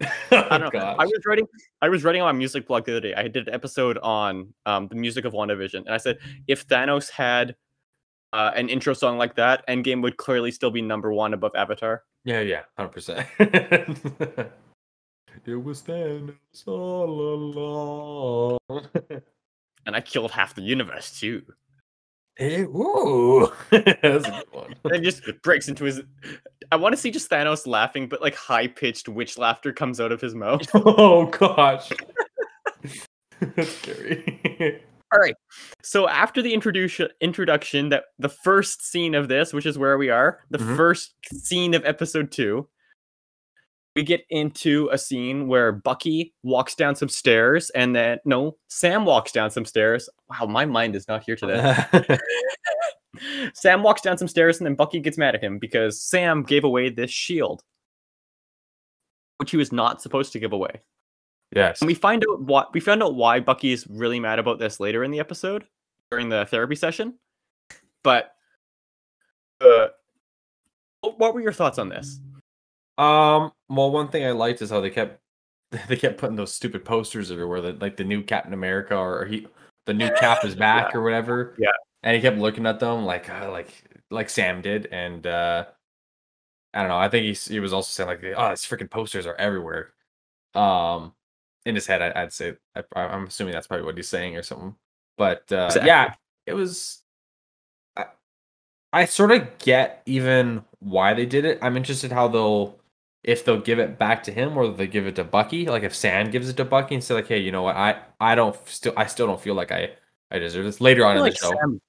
I don't know. Oh, gosh. I was writing I was writing on my music blog the other day. I did an episode on um, the music of WandaVision, and I said if Thanos had uh, an intro song like that, Endgame would clearly still be number one above Avatar. Yeah, yeah, hundred percent. <laughs> It was Thanos all along. <laughs> And I killed half the universe too. It, ooh, <laughs> that's a good one. And just breaks into his. I want to see just Thanos laughing, but like high pitched witch laughter comes out of his mouth. <laughs> Oh gosh, that's scary. All right. So after the introduction, introduction that the first scene of this, which is where we are, the Mhm. first scene of episode two, we get into a scene where Bucky walks down some stairs, and then no, Sam walks down some stairs. Wow, my mind is not here today. <laughs> <laughs> Sam walks down some stairs, and then Bucky gets mad at him because Sam gave away this shield, which he was not supposed to give away. Yes. And we find out what we found out why Bucky is really mad about this later in the episode during the therapy session. But uh, what what were your thoughts on this? Um. Well, one thing I liked is how they kept <laughs> they kept putting those stupid posters everywhere that like the new Captain America or he the new Cap is <laughs> back or whatever. Yeah. And he kept looking at them like uh, like like Sam did, and uh I don't know. I think he he was also saying like, oh, these freaking posters are everywhere. Um, in his head, I, would say I, I'm assuming that's probably what he's saying or something. But uh, Exactly. yeah, it was. I, I sort of get even why they did it. I'm interested how they'll if they'll give it back to him or they give it to Bucky. Like if Sam gives it to Bucky and say like, hey, you know what, I I don't still I still don't feel like I I deserve this. Later on in feel the like show, Sam,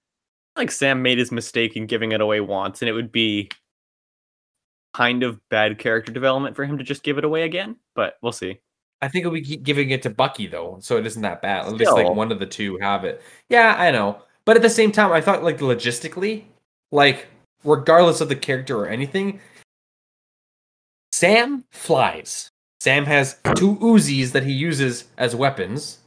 like Sam made his mistake in giving it away once, and it would be kind of bad character development for him to just give it away again. But we'll see. I think we keep giving it to Bucky though, so it isn't that bad. At least like one of the two have it. Yeah, I know. But at the same time, I thought like logistically, like regardless of the character or anything, Sam flies. Sam has two Uzis that he uses as weapons.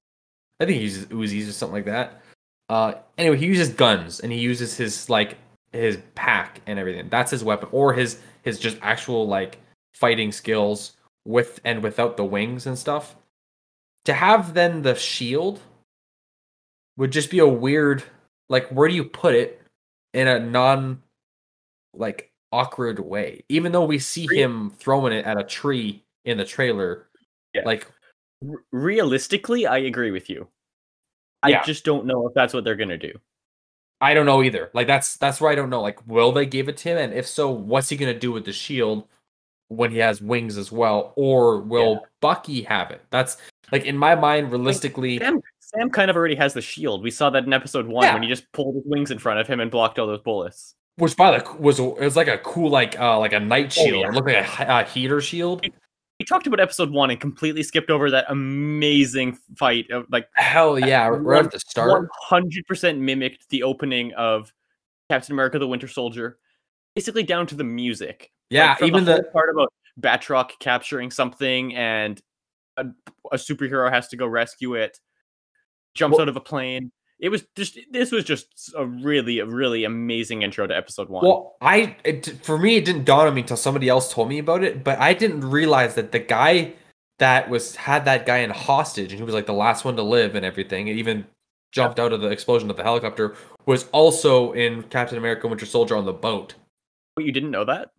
I think he uses Uzis or something like that. Uh, anyway, he uses guns and he uses his like his pack and everything. That's his weapon, or his his just actual like fighting skills with and without the wings and stuff. To have then the shield would just be a weird like where do you put it in a non like awkward way even though we see him throwing it at a tree in the trailer Yeah. like R- realistically, I agree with you. Yeah. I just don't know if that's what they're gonna do. i don't know either like that's that's where i don't know like will they give it to him and if so what's he gonna do with the shield when he has wings as well or will bucky have it that's like in my mind realistically Sam, Sam kind of already has the shield. We saw that in episode one Yeah. when he just pulled his wings in front of him and blocked all those bullets. Which by the was it was like a cool like uh like a knight Oh, shield yeah. it looked like a, a heater shield We talked about episode one and completely skipped over that amazing fight of like hell yeah one- right at the start one hundred percent mimicked the opening of Captain America: The Winter Soldier, basically down to the music. yeah Like, even the, the part about Batroc capturing something and a, a superhero has to go rescue it, jumps Well- out of a plane. It was just this was just a really, a really amazing intro to episode one. Well, I it, for me it didn't dawn on me until somebody else told me about it, but I didn't realize that the guy that was had that guy in hostage and he was like the last one to live and everything, and even jumped out of the explosion of the helicopter was also in Captain America: Winter Soldier on the boat. But you didn't know that?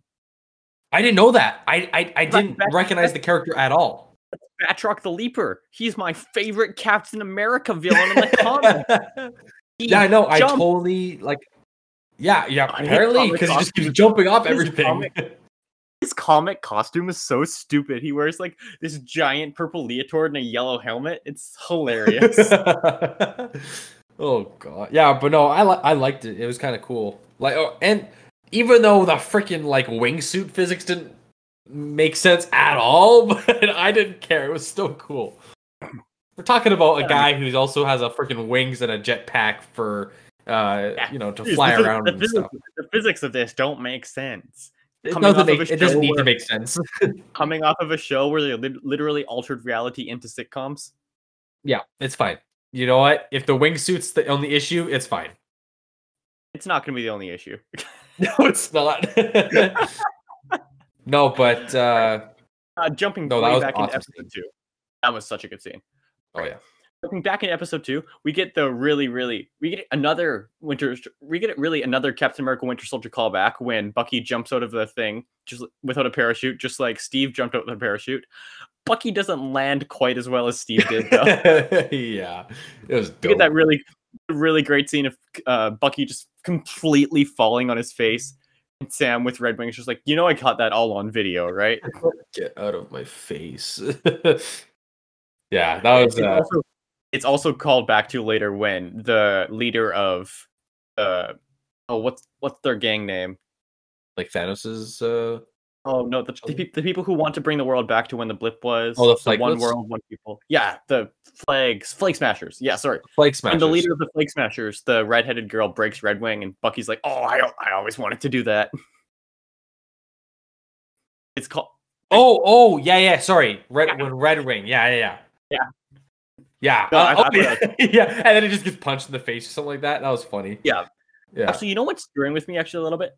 I didn't know that. I I, I didn't recognize the character at all. Batroc the Leaper. He's my favorite Captain America villain in the <laughs> comic. Yeah, I know. I totally like. Yeah, yeah. Apparently, because he just keeps jumping off everything. comic- <laughs> His comic costume is so stupid. He wears like this giant purple leotard and a yellow helmet. It's hilarious. <laughs> oh god, yeah, but no, I li- I liked it. It was kind of cool. Like, oh, and even though the freaking like wingsuit physics didn't make sense at all, <laughs> but I didn't care. It was still cool. We're talking about a guy who also has a freaking wings and a jetpack for uh Yeah. you know to fly the, around the and physics, stuff. the physics of this don't make sense. It coming doesn't, make, it doesn't need to make sense. <laughs> Coming off of a show where they lit- literally altered reality into sitcoms. yeah, it's fine. You know what? If the wingsuit's the only issue, it's fine. It's not going to be the only issue. <laughs> No, it's not. No, but uh Uh, jumping No, way back awesome into episode two. That was such a good scene. oh yeah. Jumping back in episode two, we get the really, really, we get another Winter, we get really another Captain America Winter Soldier callback when Bucky jumps out of the thing just without a parachute, just like Steve jumped out with a parachute. Bucky doesn't land quite as well as Steve did, though. <laughs> yeah. It was We dope. get that really, really great scene of uh, Bucky just completely falling on his face. <laughs> Sam with Red Wings just like, you know, I caught that all on video, right? <laughs> Get out of my face. <laughs> yeah, that was it's, uh, also, it's also called back to later when the leader of uh oh what's what's their gang name? like Thanos's uh Oh no, the, the, the people who want to bring the world back to when the blip was. Oh, the one world, one people. Yeah, the flags, flag smashers. Yeah, sorry. Flag Smashers. And the leader of the flag smashers, the redheaded girl, breaks Red Wing, and Bucky's like, "Oh, I I always wanted to do that." It's called Oh, oh, yeah, yeah. Sorry, Red when Red Wing. Yeah, yeah, yeah. Yeah. Yeah. No, uh, oh, yeah. <laughs> yeah. And then it just gets punched in the face or something like that. That was funny. Yeah. Yeah. Actually, you know what's screwing with me actually a little bit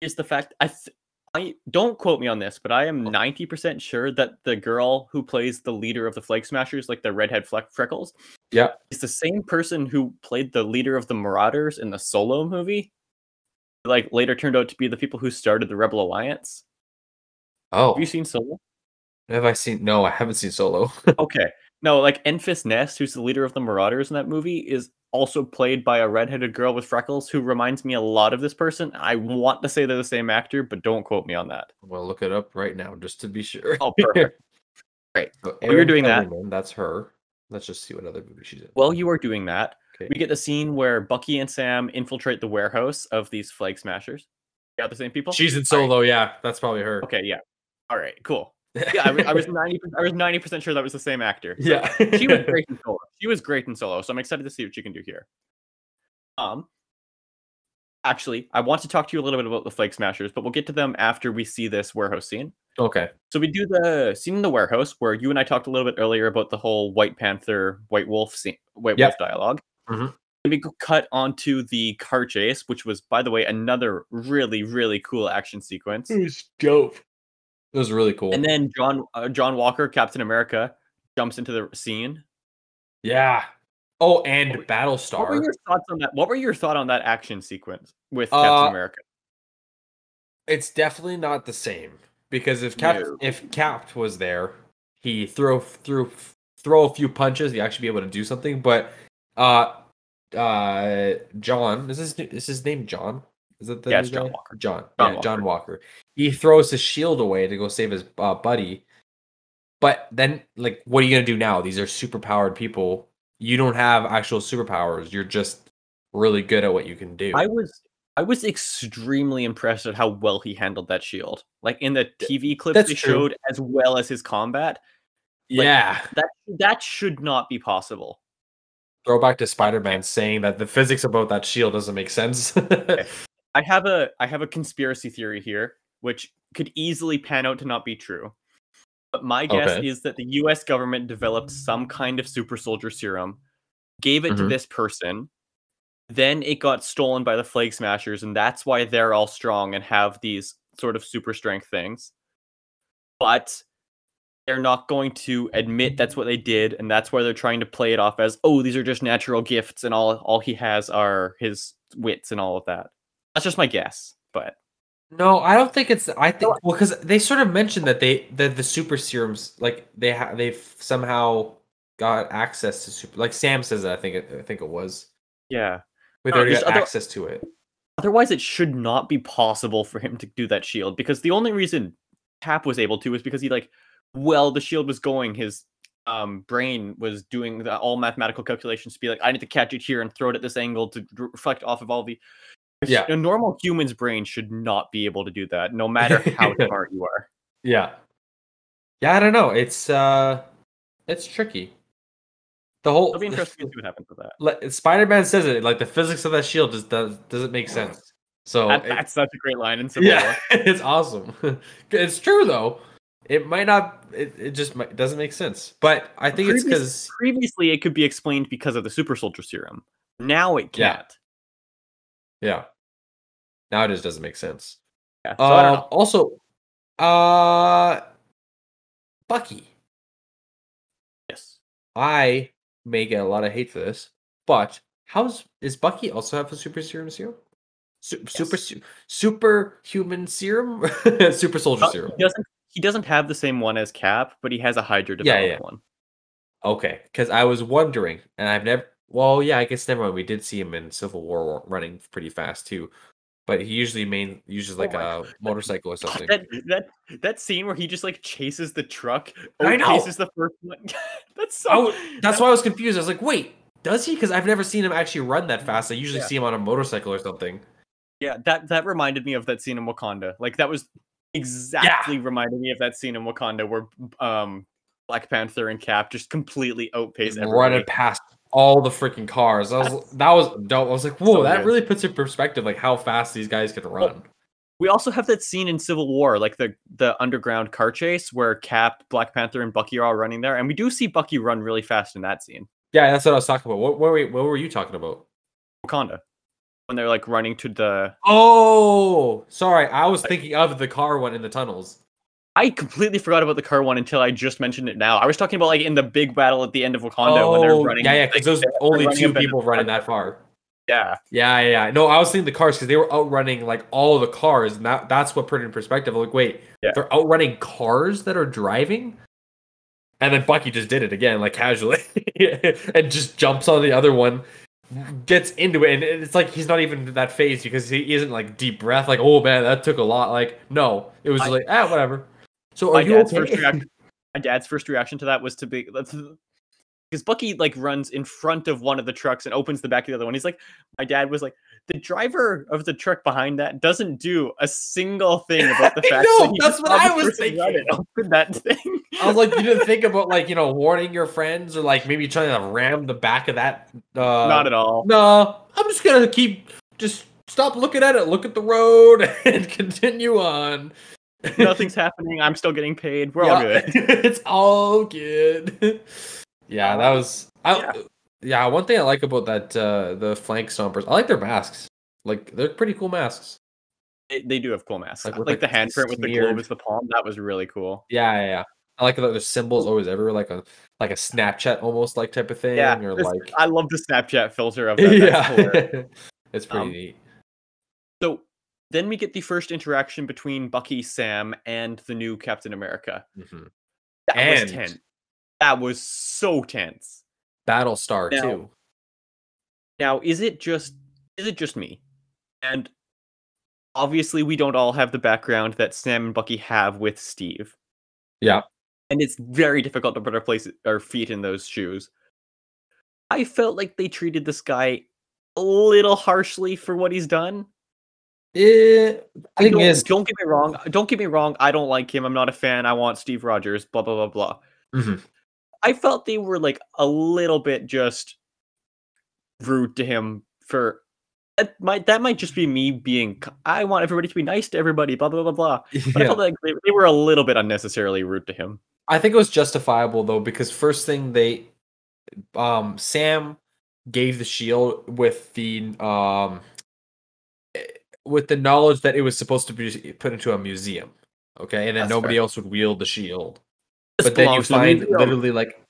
is the fact I th- I don't quote me on this, but I am Oh. ninety percent sure that the girl who plays the leader of the Flag Smashers, like the redhead fleck freckles, Yeah. is the same person who played the leader of the Marauders in the Solo movie. Like later turned out to be the people who started the Rebel Alliance. Oh. Have you seen Solo? Have I seen? No, I haven't seen Solo. <laughs> Okay. No, like Enfys Nest, who's the leader of the Marauders in that movie, is also played by a redheaded girl with freckles who reminds me a lot of this person. I want to say they're the same actor, but don't quote me on that. I'm look it up right now just to be sure. Oh, perfect. <laughs> Great. So While you're doing that- Kellyman, that's her. Let's just see what other movie she's in. While you are doing that, Okay. we get the scene where Bucky and Sam infiltrate the warehouse of these flag smashers. Yeah, the same people. she's in All right. Solo. Yeah, that's probably her. Okay, yeah. All right, cool. Yeah, I was, I was <laughs> ninety. I was ninety percent sure that was the same actor. So yeah. she was great in <laughs> solo. She was great in solo, so I'm excited to see what she can do here. Um, actually, I want to talk to you a little bit about the Flag Smashers, but we'll get to them after we see this warehouse scene. Okay. So we do the scene in the warehouse where you and I talked a little bit earlier about the whole White Panther, White Wolf scene, White Yep. Wolf dialogue. Mhm. Then we cut onto the car chase, which was, by the way, another really, really cool action sequence. It was dope. It was really cool. And then John uh, John Walker, Captain America, jumps into the scene. yeah. Oh, and What were- Battlestar. What were your thoughts on that? What were your thought on that action sequence with Uh, Captain America? It's definitely not the same because if Cap No. if Cap was there, he throw through throw a few punches, he actually be able to do something. But uh, uh, John is his is his name John? Is it the Yeah, John guy? Walker. John, John yeah, John Walker. He throws his shield away to go save his uh, buddy. But then, like, what are you gonna do now? These are super powered people. You don't have actual superpowers. You're just really good at what you can do. I was I was extremely impressed at how well he handled that shield. Like in the TV clips that's they true. showed, as well as his combat. like, yeah. That that should not be possible. throwback to Spider-Man saying that the physics about that shield doesn't make sense. <laughs> I have a I have a conspiracy theory here, which could easily pan out to not be true. But my guess Okay. is that the US government developed some kind of super soldier serum, gave it to Mhm. this person, then it got stolen by the flag smashers, and that's why they're all strong and have these sort of super strength things. But they're not going to admit that's what they did, and that's why they're trying to play it off as, oh, these are just natural gifts, and all all he has are his wits and all of that. That's just my guess, but no, I don't think it's. I think well because they sort of mentioned that they that the super serums like they have they've somehow got access to super. Like Sam says, that I think it, I think it was. yeah. No, already got other- access to it. Otherwise, it should not be possible for him to do that shield because the only reason Cap was able to is because he like, well, the shield was going. His um brain was doing the, all mathematical calculations to be like, I need to catch it here and throw it at this angle to reflect off of all the. Yeah. a normal human's brain should not be able to do that, no matter how <laughs> smart you are. Yeah. Yeah, I don't know. It's uh, it's tricky. The whole It'll be interesting to see what happens with that. like, Spider-Man says it like the physics of that shield just does doesn't make sense. So That- it- that's such a great line in Civil yeah, War. <laughs> it's awesome. <laughs> it's true though. It might not. It, it just might, doesn't make sense. But I think it's because Previously, it could be explained because of the super soldier serum. Now it can't. yeah. Now it just doesn't make sense. Yeah. So know. also, uh, Bucky. Yes. I may get a lot of hate for this, but how's is Bucky also have a super serum serum? Su- Super su- super human serum, <laughs> super soldier Uh, serum. He doesn't. He doesn't have the same one as Cap, but he has a Hydra Yeah, developed yeah. one. Okay, because I was wondering, and I've never. Well, yeah, I guess never mind. We did see him in Civil War running pretty fast too, but he usually main uses like my a motorcycle or <laughs> something. That that that scene where he just like chases the truck. I know. Chases the first one. <laughs> that's so. W- that's why I was confused. I was like, wait, does he? Because I've never seen him actually run that fast. I usually Yeah. see him on a motorcycle or something. Yeah, that that reminded me of that scene in Wakanda. Like that was exactly reminded me of that scene in Wakanda where um Black Panther and Cap just completely outpace running everybody. past all the freaking cars. I was that was dope. I was like, whoa, So that good. really puts in perspective like how fast these guys could run. We also have that scene in Civil War, like the the underground car chase where Cap, Black Panther, and Bucky are all running there, and we do see Bucky run really fast in that scene. Yeah, that's what I was talking about. What, what, were, what were you talking about? Wakanda, when they're like running to the. Oh, sorry. I was thinking of the car one in the tunnels. I completely forgot about the car one until I just mentioned it now. I was talking about like in the big battle at the end of Wakanda when they're Oh, running. yeah, yeah, because those only two people running that far. Yeah, Yeah, yeah, yeah. No, I was thinking the cars because they were outrunning like all of the cars, and that that's what put it in perspective. Like, wait, Yeah. they're outrunning cars that are driving, and then Bucky just did it again, like casually, <laughs> and just jumps on the other one, gets into it, and it's like he's not even that fazed because he isn't like deep breath, like, oh man, that took a lot. Like, no, it was I- like, ah, whatever. So my you dad's okay? first reaction. <laughs> My dad's first reaction to that was to be because Bucky like runs in front of one of the trucks and opens the back of the other one. He's like, my dad was like, the driver of the truck behind that doesn't do a single thing about the <laughs> fact know, that that's what I was thinking. Open that thing. I was like, you didn't think about <laughs> like you know warning your friends or like maybe trying to ram the back of that. Uh, Not at all. No, I'm just gonna keep just stop looking at it, look at the road, and continue on. <laughs> Nothing's happening. I'm still getting paid. We're all good. <laughs> it's all good. <laughs> yeah, that was. I, Yeah. yeah. one thing I like about that uh the flank stompers, I like their masks. Like they're pretty cool masks. They, they do have cool masks. Like Like, with, the like, handprint with the globe as the palm. That was really cool. Yeah, yeah, yeah. I like that there's symbols always everywhere, like a like a Snapchat almost like type of thing, Yeah, or like I love the Snapchat filter of that. Yeah, it's pretty Um, neat. So then we get the first interaction between Bucky, Sam, and the new Captain America. Mhm. That And- was tense. That was so tense. Battlestar Now- too. Now, is it just is it just me? And obviously we don't all have the background that Sam and Bucky have with Steve. Yeah. And it's very difficult to put our place our feet in those shoes. I felt like they treated this guy a little harshly for what he's done. Eh, I don't, is, don't get me wrong. Don't get me wrong. I don't like him. I'm not a fan. I want Steve Rogers. Blah blah blah blah. Mhm. I felt they were like a little bit just rude to him for that might that might just be me being I want everybody to be nice to everybody. Blah blah blah blah. <laughs> But I felt like they, they were a little bit unnecessarily rude to him. I think it was justifiable though because first thing they, um, Sam gave the shield with the um, with the knowledge that it was supposed to be put into a museum. Okay, and then That's nobody fair. else would wield the shield. This but then you find literally like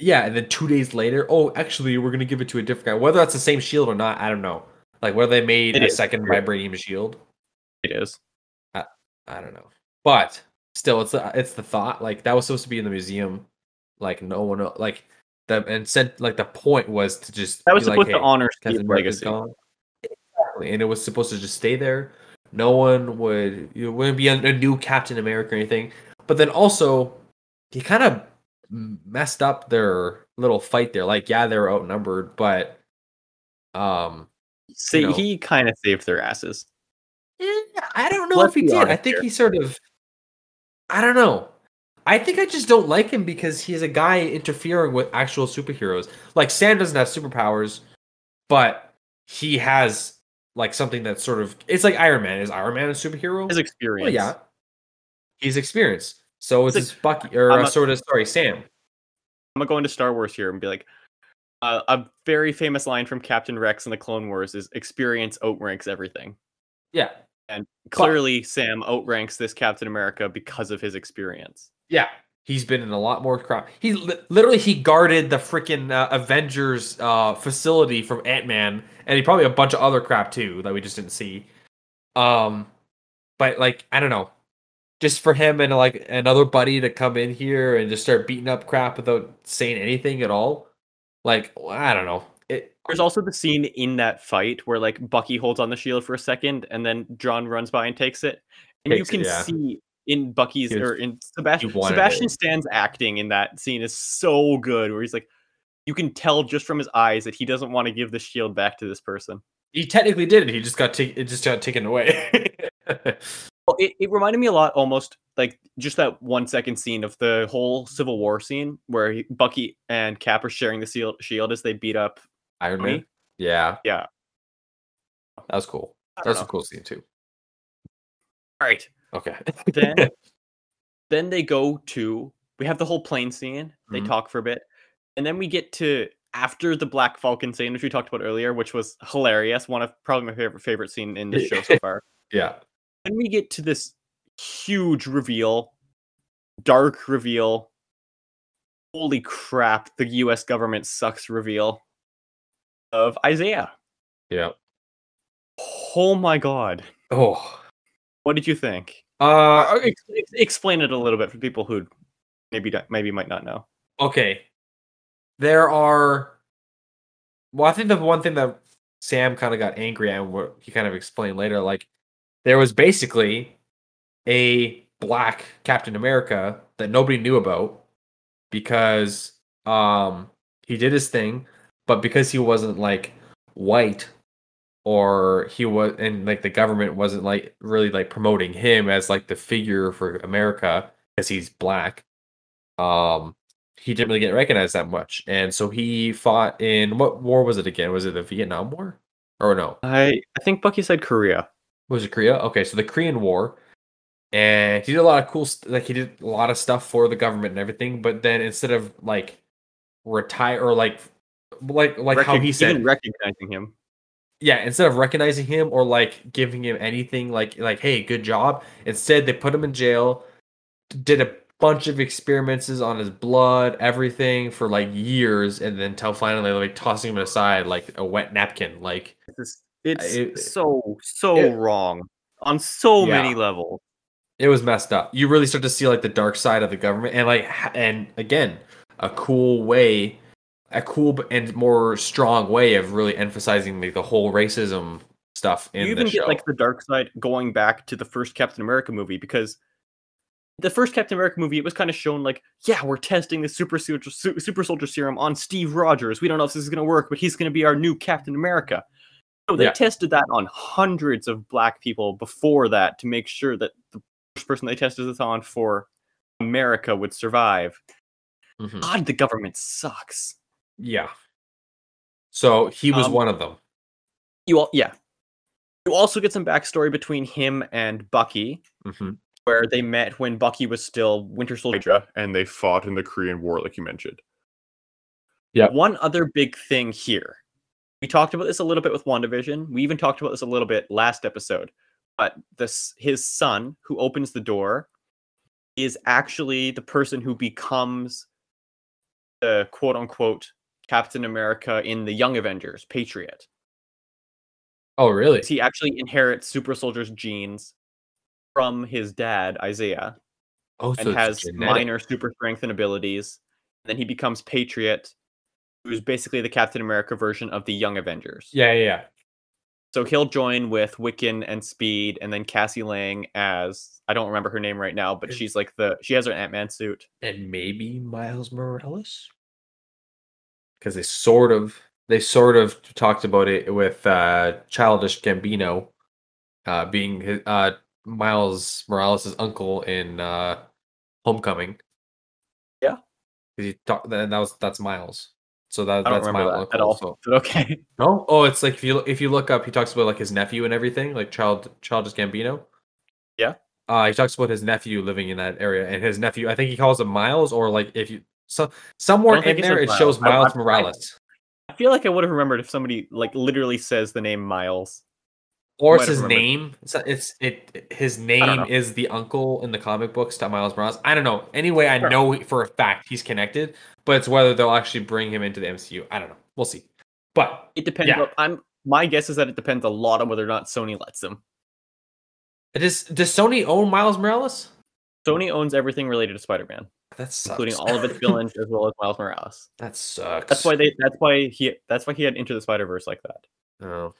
yeah and then two days later oh actually we're gonna give it to a different guy whether that's the same shield or not i don't know like whether they made It a is, second vibranium shield It is. i don't know but still it's the it's the thought like that was supposed to be in the museum like no one like the and sent like the point was to just That was be like, supposed to "Hey, honor Captain Steve's America's legacy. gone." Exactly, and it was supposed to just stay there. No one would you wouldn't be a, new Captain America or anything. But then also, he kind of messed up their little fight there. Like, yeah, they were outnumbered, but um, See, know. he kind of saved their asses. I don't know Let's if he did. I think here. he sort of. I don't know. I think I just don't like him because he's a guy interfering with actual superheroes. Like Sam doesn't have superpowers, but he has like something that's sort of it's like Iron Man. Is Iron Man a superhero? His experience. Well, yeah. He's experienced. So is It's this Bucky or uh, a- sort of sorry, Sam. I'm gonna go into Star Wars here and be like, uh, a very famous line from Captain Rex in the Clone Wars is "Experience outranks everything." Yeah. And clearly, Sam outranks this Captain America because of his experience. Yeah. He's been in a lot more crap. He literally he guarded the freaking uh, Avengers uh, facility from Ant Man, and he probably a bunch of other crap too that we just didn't see. Um, but like I don't know, just for him and like another buddy to come in here and just start beating up crap without saying anything at all. Like I don't know. It There's also the scene in that fight where like Bucky holds on the shield for a second, and then John runs by and takes it, and you can yeah. see in Bucky's was- or in Sebastian Sebastian it. Stan's acting in that scene is so good, where he's like, you can tell just from his eyes that he doesn't want to give the shield back to this person. he technically did it. He just got ta- it just got taken away. <laughs> Well, it, it reminded me a lot, almost like just that one second scene of the whole Civil War scene where he, Bucky and Cap are sharing the shield, shield as they beat up. Iron Man. Yeah, Yeah, that was cool. That was a cool scene too. All right. Okay. <laughs> Then <laughs> then they go to we have the whole plane scene. They Mhm. talk for a bit. And then we get to after the Black Falcon scene, which we talked about earlier, which was hilarious. One of probably my favorite favorite scene in this <laughs> show so far. yeah. Then we get to this huge reveal, dark reveal. Holy crap, the US government sucks reveal of Isaiah. Yeah. Oh my god. Oh. What did you think? Uh ex- ex- explain it a little bit for people who maybe maybe might not know. okay. There are well, I think the one thing that Sam kind of got angry at what he kind of explained later, like there was basically a black Captain America that nobody knew about because um he did his thing, but because he wasn't like white or he was and like the government wasn't like really like promoting him as like the figure for America because he's black. Um he didn't really get recognized that much. And so he fought in what war was it again? Was it the Vietnam War? Or no? I I think Bucky said Korea. Was it Korea? Okay, so the Korean War. And he did a lot of cool st- like he did a lot of stuff for the government and everything, but then instead of like retire or like like like how he said even recognizing him. Yeah instead of recognizing him or like giving him anything like like hey good job instead they put him in jail did a bunch of experiments on his blood everything for like years and then till finally like tossing him aside like a wet napkin like It's, it's it- so so it- wrong on so many levels. it was messed up. You really start to see like the dark side of the government and like and again a cool way a cool and more strong way of really emphasizing like the whole racism stuff in you even get like the dark side going back to the first Captain America movie because the first Captain America movie it was kind of shown like yeah we're testing the super soldier super soldier serum on Steve Rogers we don't know if this is going to work but he's going to be our new Captain America. so they Yeah. tested that on hundreds of black people before that to make sure that the first person they tested this on for America would survive. Mhm. God, the government sucks. Yeah. So he was Um, one of them. You all, yeah. You also get some backstory between him and Bucky, hmm where they met when Bucky was still Winter Soldier, and they fought in the Korean War, like you mentioned. Yeah. One other big thing here. We talked about this a little bit with WandaVision. We even talked about this a little bit last episode. But this his son, who opens the door, is actually the person who becomes the quote unquote Captain America in the Young Avengers, Patriot. Oh, really? he actually inherits super soldier's genes from his dad isaiah Oh, so and has genetic. minor super strength and abilities then he becomes patriot who's basically the captain america version of the young avengers Yeah, yeah, yeah. so he'll join with wiccan and speed and then cassie lang as i don't remember her name right now but she's like the she has her ant-man suit And maybe Miles Morales, because they sort of they sort of talked about it with uh Childish Gambino, uh being his, uh Miles Morales' uncle in uh Homecoming. Yeah. he talked that, that was that's Miles. So that that's Miles' that at all So but okay <laughs> No, oh, it's like if you if you look up, he talks about like his nephew and everything, like child childish Gambino. Yeah. Uh, he talks about his nephew living in that area, and his nephew, I think he calls him Miles, or like if you so somewhere in there it says shows Miles. I- Miles I- I- Morales, i feel like i would have remembered if somebody like literally says the name miles or it's his remembered. name. It's it's it his name is the uncle in the comic books to Miles Morales. I don't know. Anyway, I Sure. know for a fact he's connected, but it's whether they'll actually bring him into the MCU. I don't know. We'll see. But it depends Yeah. i'm my guess is that it depends a lot on whether or not sony lets them is does Sony own Miles Morales? Sony owns everything related to Spider-Man, That sucks. including all of its <laughs> villains as well as Miles Morales. that sucks. That's why they. That's why he. That's why he had Into the Spider Verse like that. Oh.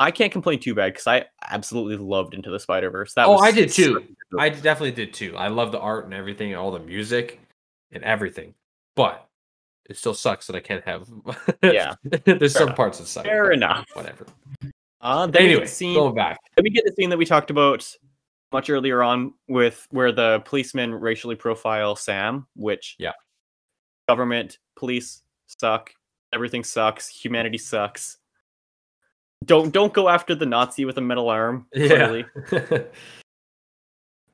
I- can't complain too bad because I absolutely loved Into the Spider Verse. That Oh, was I did too. I definitely did too. I love the art and everything, all the music and everything. But it still sucks that I can't have. <laughs> Yeah, there's fair some enough. parts that suck. Fair enough. Whatever. Uh, then we get Anyway, scene. going back. Let me get the scene that we talked about much earlier on with where the policemen racially profile Sam, which Yeah. government police suck. Everything sucks. Humanity sucks. Don't don't go after the Nazi with a metal arm. Yeah. <laughs>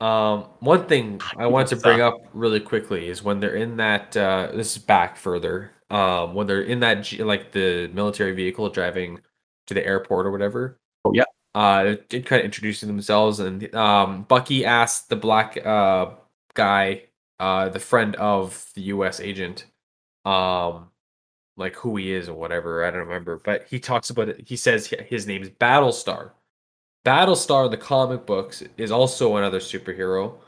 Um, one thing I want to bring up really quickly is when they're in that. Uh, this is back further. Um, when they're in that like the military vehicle driving to the airport or whatever. Oh, yeah. Uh, kind of introducing themselves, and um, Bucky asked the black uh guy, uh, the friend of the U.S. agent, um, like who he is or whatever. I don't remember, but he talks about it. He says hi- his name's Battlestar. Battlestar in the comic books is also another superhero.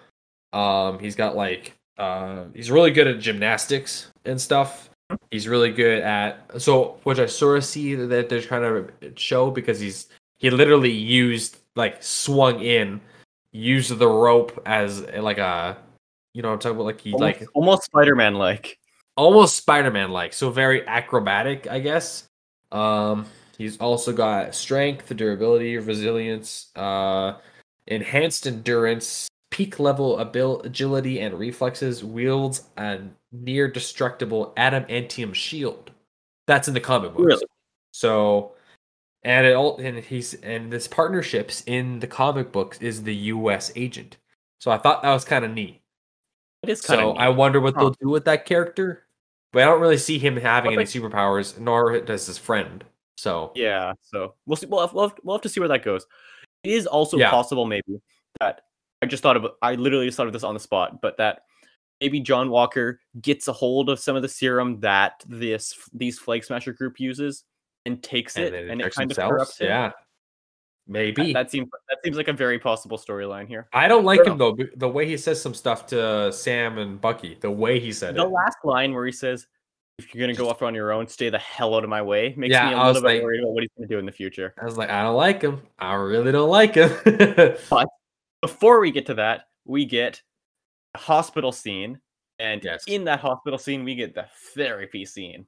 Um, he's got like uh, he's really good at gymnastics and stuff. He's really good at so which I sort of see that they're trying to show because he's he literally used like swung in, used the rope as like a you know what I'm talking about like he Almost, like almost Spider-Man like. almost Spider-Man like, so very acrobatic, I guess. Um, he's also got strength, durability, resilience, uh, enhanced endurance, peak level abil- agility and reflexes, wields a near destructible adamantium shield. That's in the comic books. Really? So, and it all and he's and this partnerships in the comic books is the U.S. agent. So I thought that was kind of neat. It is So of. I wonder what Huh. they'll do with that character. But I don't really see him having Well, any like- superpowers, nor does his friend. So Yeah, so we'll see. We'll have, we'll have, we'll have to see where that goes. It is also Yeah. possible, maybe that I just thought of. I literally just thought of this on the spot, but that maybe John Walker gets a hold of some of the serum that this these Flag Smasher group uses and takes and it, then and it injects kind of themselves. corrupts him. Yeah, maybe. that seems that seems like a very possible storyline here. I don't like Fair him though. The way he says some stuff to Sam and Bucky, the way he said The it. The last line where he says, "If you're gonna go off on your own, stay the hell out of my way," makes Yeah, me a I was little bit like- worried about what he's gonna do in the future. I was like, I don't like him. I really don't like him. <laughs> before we get to that, we get a hospital scene, and Yes. in that hospital scene, we get the therapy scene.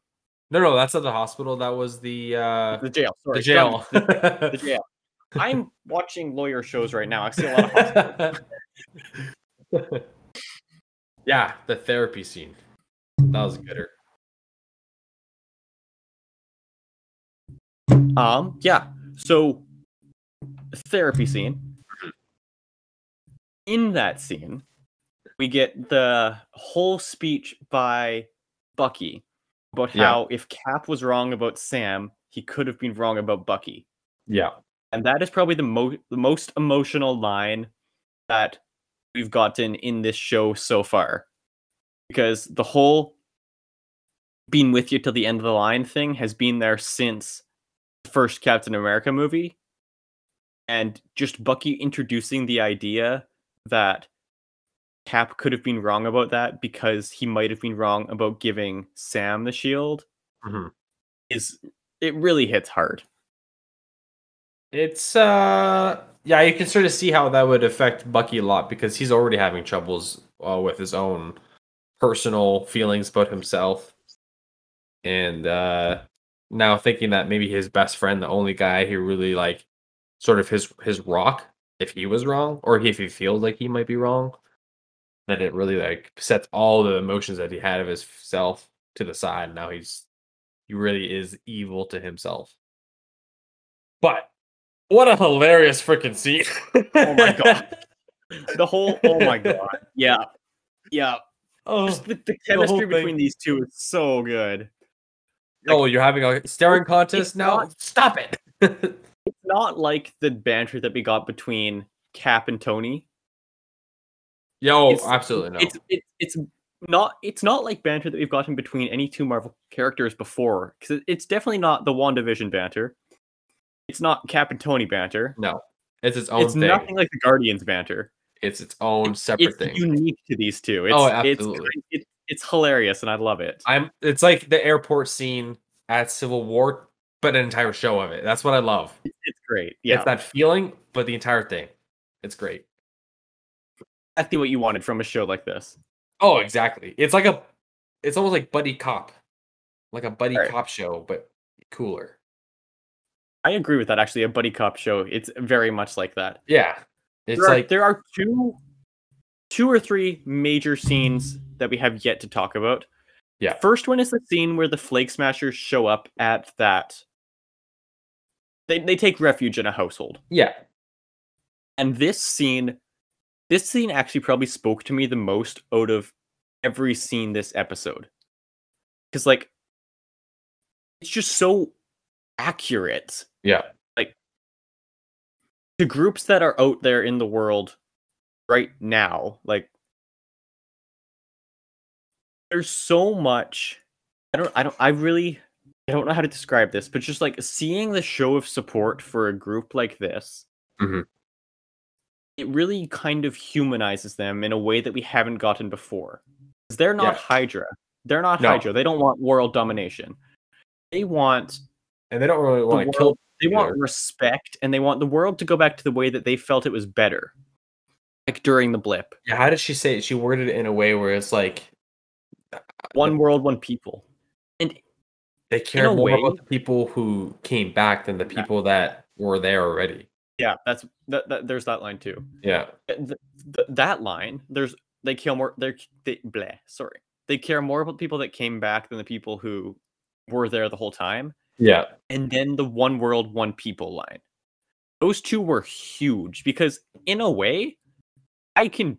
No, no, that's not the hospital. That was the uh, The jail. Sorry, the jail. The, the jail. <laughs> I'm watching lawyer shows right now. I see a lot of hospitals. <laughs> yeah, the therapy scene. That was gooder. Um, yeah. So, therapy scene. In that scene, we get the whole speech by Bucky about Yeah. how if Cap was wrong about Sam, he could have been wrong about Bucky. Yeah. and that is probably the most the most emotional line that we've gotten in this show so far because the whole being with you till the end of the line thing has been there since the first Captain America movie and just Bucky introducing the idea that Cap could have been wrong about that because he might have been wrong about giving Sam the shield Mhm. is it really hits hard. It's uh yeah, you can sort of see how that would affect Bucky a lot because he's already having troubles uh, with his own personal feelings about himself. And uh now thinking that maybe his best friend, the only guy who really like sort of his his rock, if he was wrong or if he feels like he might be wrong, then it really like sets all the emotions that he had of himself to the side. Now he's he really is evil to himself. But what a hilarious freaking scene! Oh my God. <laughs> The whole oh my god. Yeah. Yeah. oh, Just the, the chemistry thing. between these two is so good. oh, you're having a staring contest now? not- Stop it! <laughs> It's not like the banter that we got between Cap and Tony. Yo, It's- absolutely no. It's it, it's not it's not like banter that we've gotten between any two Marvel characters before. Because it's definitely not the WandaVision banter. It's not Cap and Tony banter. no, it's its own It's thing. nothing like the Guardians banter. It's its own separate It's thing. unique to these two. It's, Oh, it's, absolutely. It's, it's hilarious and I love it. I'm. It's like the airport scene at Civil War, but an entire show of it. That's what I love. It's great. Yeah. It's that feeling, but the entire thing. It's great. Exactly what you wanted from a show like this. Oh, exactly. It's like a. It's almost like buddy cop, like a buddy Right. cop show, but cooler. I agree with that. Actually, a buddy cop show. It's very much like that. Yeah, it's there, are, like there are two, two or three major scenes that we have yet to talk about. Yeah. First one is the scene where the Flag Smashers show up at that. They they take refuge in a household, yeah, and this scene this scene actually probably spoke to me the most out of every scene this episode. Cuz like it's just so accurate. Yeah. Like the groups that are out there in the world right now, like there's so much I don't I don't I really I don't know how to describe this, but just like seeing the show of support for a group like this, Mhm. It really kind of humanizes them in a way that we haven't gotten before. They're not Yeah. Hydra. They're not No. Hydra. They don't want world domination. They want And they don't really the want to world, kill. they want either. respect and they want the world to go back to the way that they felt it was better. Like during the blip. Yeah, how did she say it? She worded it in a way where it's like uh, One world, one people. And they care more way- about the people who came back than the people that were there already. Yeah, that's that, that there's that line too. Yeah. Uh, th- th- that line there's they care more they're they bleh, sorry they care more about people that came back than the people who were there the whole time Yeah. and then the one world one people line those two were huge because in a way i can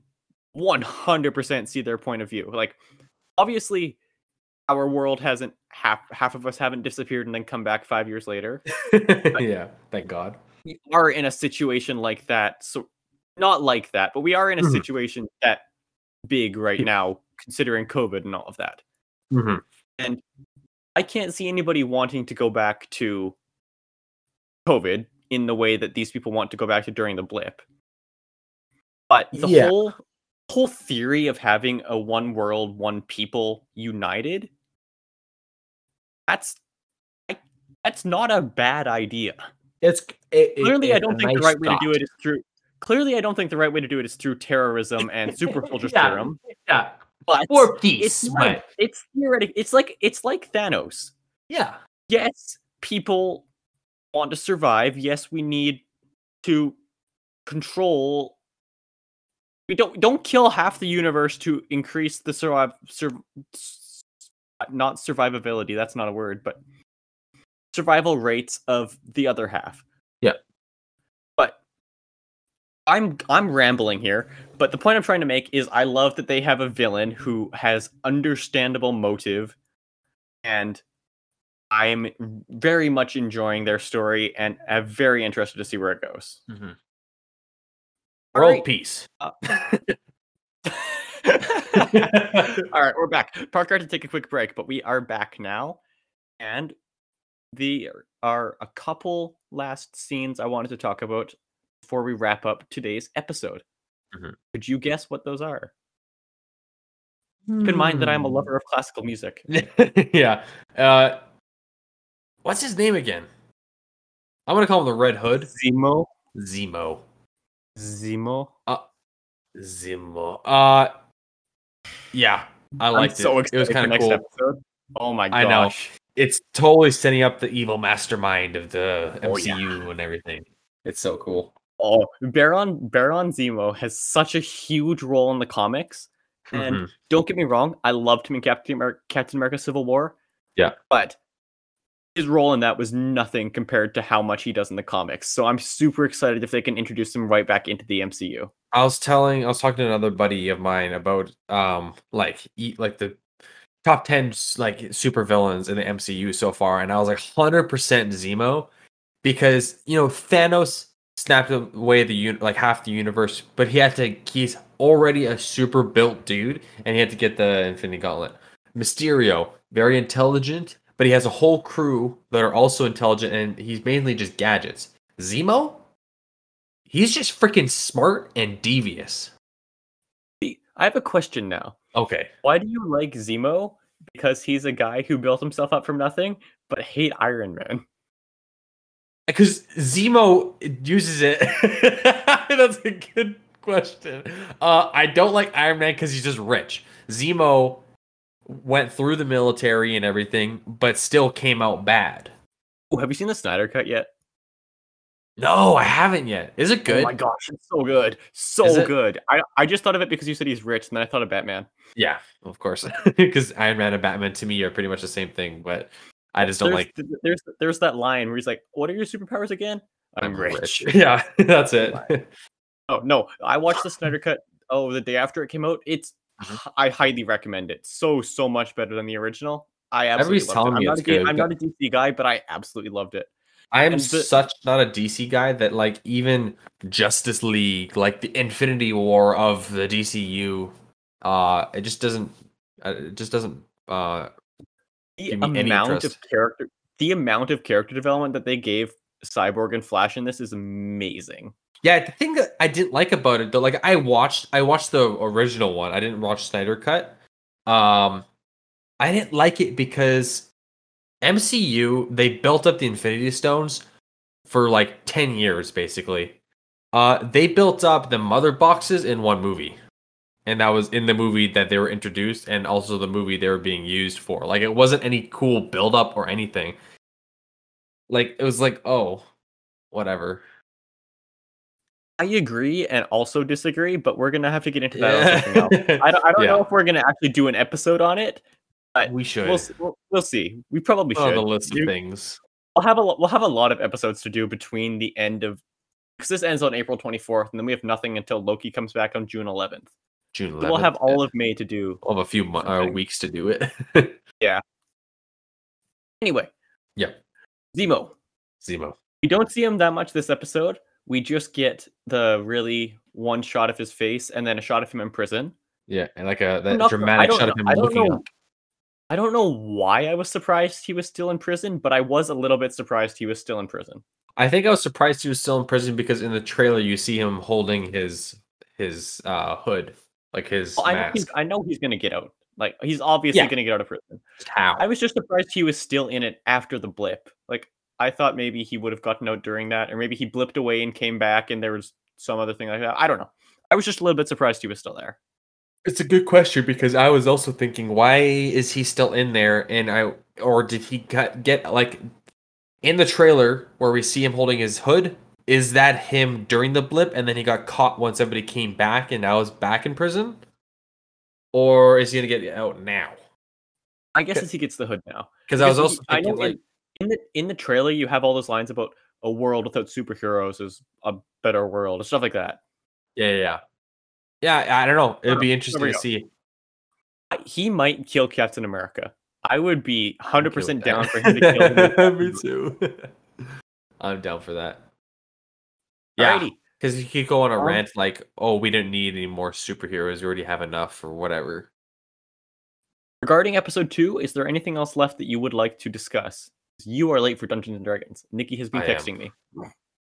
100% see their point of view like obviously our world hasn't half half of us haven't disappeared and then come back 5 years later <laughs> yeah. Thank God. We are in a situation like that. So not like that, but we are in a Mhm. situation that big right now, considering COVID and all of that. Mhm. I can't see anybody wanting to go back to COVID in the way that these people want to go back to during the blip. But the Yeah. whole whole theory of having a one world, one people united, that's I, that's not a bad idea. It's it, it- clearly i don't think the nice right way to do it is through clearly i don't think the right way to do it is through terrorism and super <laughs> soldier Yeah. serum Yeah. but Or peace. it's like, it's theoretic it's like it's like thanos yeah. yes people want to survive yes we need to control we don't don't kill half the universe to increase the survive sur, not survivability that's not a word but survival rates of the other half Yeah. but i'm i'm rambling here but the point i'm trying to make is i love that they have a villain who has understandable motive and i'm very much enjoying their story and am very interested to see where it goes Mhm. World right. peace. Uh, <laughs> <laughs> All right, we're back. Parker had to take a quick break, but we are back now. And the are a couple last scenes I wanted to talk about before we wrap up today's episode. Mhm. Could you guess what those are? Keep in mind that I'm a Hmm. lover of classical music. <laughs> yeah. Uh, what's his name again? I'm gonna call him the Red Hood. Zemo. Zemo. Zemo. Zemo. Uh, yeah, I I'm liked so it. It was kind of cool. episode. Oh my I know. gosh. It's totally setting up the evil mastermind of the Oh, yeah. MCU and everything. It's so cool. Oh, Baron Baron Zemo has such a huge role in the comics. And Mhm. don't get me wrong, I loved him in Captain America, Captain America Civil War. Yeah. But his role in that was nothing compared to how much he does in the comics. So I'm super excited if they can introduce him right back into the MCU. I was telling, I was talking to another buddy of mine about um like eat like the top ten like super villains in the MCU so far, and I was like hundred percent Zemo because you know Thanos snapped away the un- like half the universe, but he had to. He's already a super built dude, and he had to get the Infinity Gauntlet. Mysterio, very intelligent, but he has a whole crew that are also intelligent, and he's mainly just gadgets. Zemo, he's just freaking smart and devious. See, I have a question now. Okay. Why do you like Zemo? Because he's a guy who built himself up from nothing, but hate Iron Man. Because Zemo uses it. <laughs> That's a good question. Uh, I don't like Iron Man because he's just rich. Zemo went through the military and everything, but still came out bad. Oh, have you seen the Snyder cut yet? No, I haven't yet. Is it good? Oh my gosh, it's so good. So good. I, I just thought of it because you said he's rich, and then I thought of Batman. Yeah, of course. <laughs> Because Iron Man and Batman to me are pretty much the same thing, but I just don't there's, like. there's there's that line where he's like, "What are your superpowers again?" I'm rich. <laughs> Yeah, that's it. Oh no, I watched the Snyder cut. Oh, the day after it came out. It's Mhm. I highly recommend it. So so much better than the original. I absolutely Everybody's telling it. I'm me not, a, good, I'm not a DC guy, but I absolutely loved it. I am the- such not a DC guy that like even Justice League, like the Infinity War of the DCU, uh, it just doesn't, uh, it just doesn't. Uh, The amount of character, the amount of character development that they gave Cyborg and Flash in this is amazing. yeah, the thing that I didn't like about it though, like I watched, I watched the original one. I didn't watch Snyder Cut. Um, I didn't like it because MCU they built up the Infinity Stones for like ten years basically. Uh, they built up the mother boxes in one movie. And that was in the movie that they were introduced and also the movie they were being used for like it wasn't any cool build up or anything like it was like oh whatever I agree and also disagree, but we're gonna have to get into that. else. I don't, I don't <laughs> know if we're gonna actually do an episode on it. we should We'll, we'll we'll see. We probably on should. the list of things We'll have a we'll have a lot of episodes to do between the end of because this ends on April 24th, and then we have nothing until Loki comes back on June 11th. June 11th, we'll have all of May to do. we'll have a few mo- uh, weeks to do it <laughs> yeah. Anyway, Yeah. Zemo. zemo We don't see him that much this episode. We just get the really one shot of his face and then a shot of him in prison. yeah and like a that I dramatic shot of him I don't looking know- up I don't know why I was surprised he was still in prison, but I was a little bit surprised he was still in prison. i think i was surprised he was still in prison because in the trailer you see him holding his his uh hood like his Well, I know mask he's I know he's gonna get out. Like he's obviously Yeah. gonna get out of prison. how I was just surprised he was still in it after the blip. Like I thought maybe he would have gotten out during that, or maybe he blipped away and came back and there was some other thing like that. I don't know. I was just a little bit surprised he was still there. It's a good question because I was also thinking, why is he still in there? And I, or did he get, get like in the trailer where we see him holding his hood? Is that him during the blip and then he got caught once everybody came back and now is back in prison? Or is he gonna get out now? I guess as he gets the hood now. Because I was Because also I know like, in, in the in the trailer you have all those lines about a world without superheroes is a better world and stuff like that. yeah, yeah, yeah. Yeah, I don't know. It'd be interesting to go. see. He might kill Captain America. I would be hundred percent down for him to kill him. <laughs> Me too. <laughs> I'm down for that. Yeah, because he could go on a Um, rant like, "Oh, we don't need any more superheroes. We already have enough, or whatever." Regarding episode two, is there anything else left that you would like to discuss? You are late for Dungeons and Dragons. Nikki has been I am. texting me.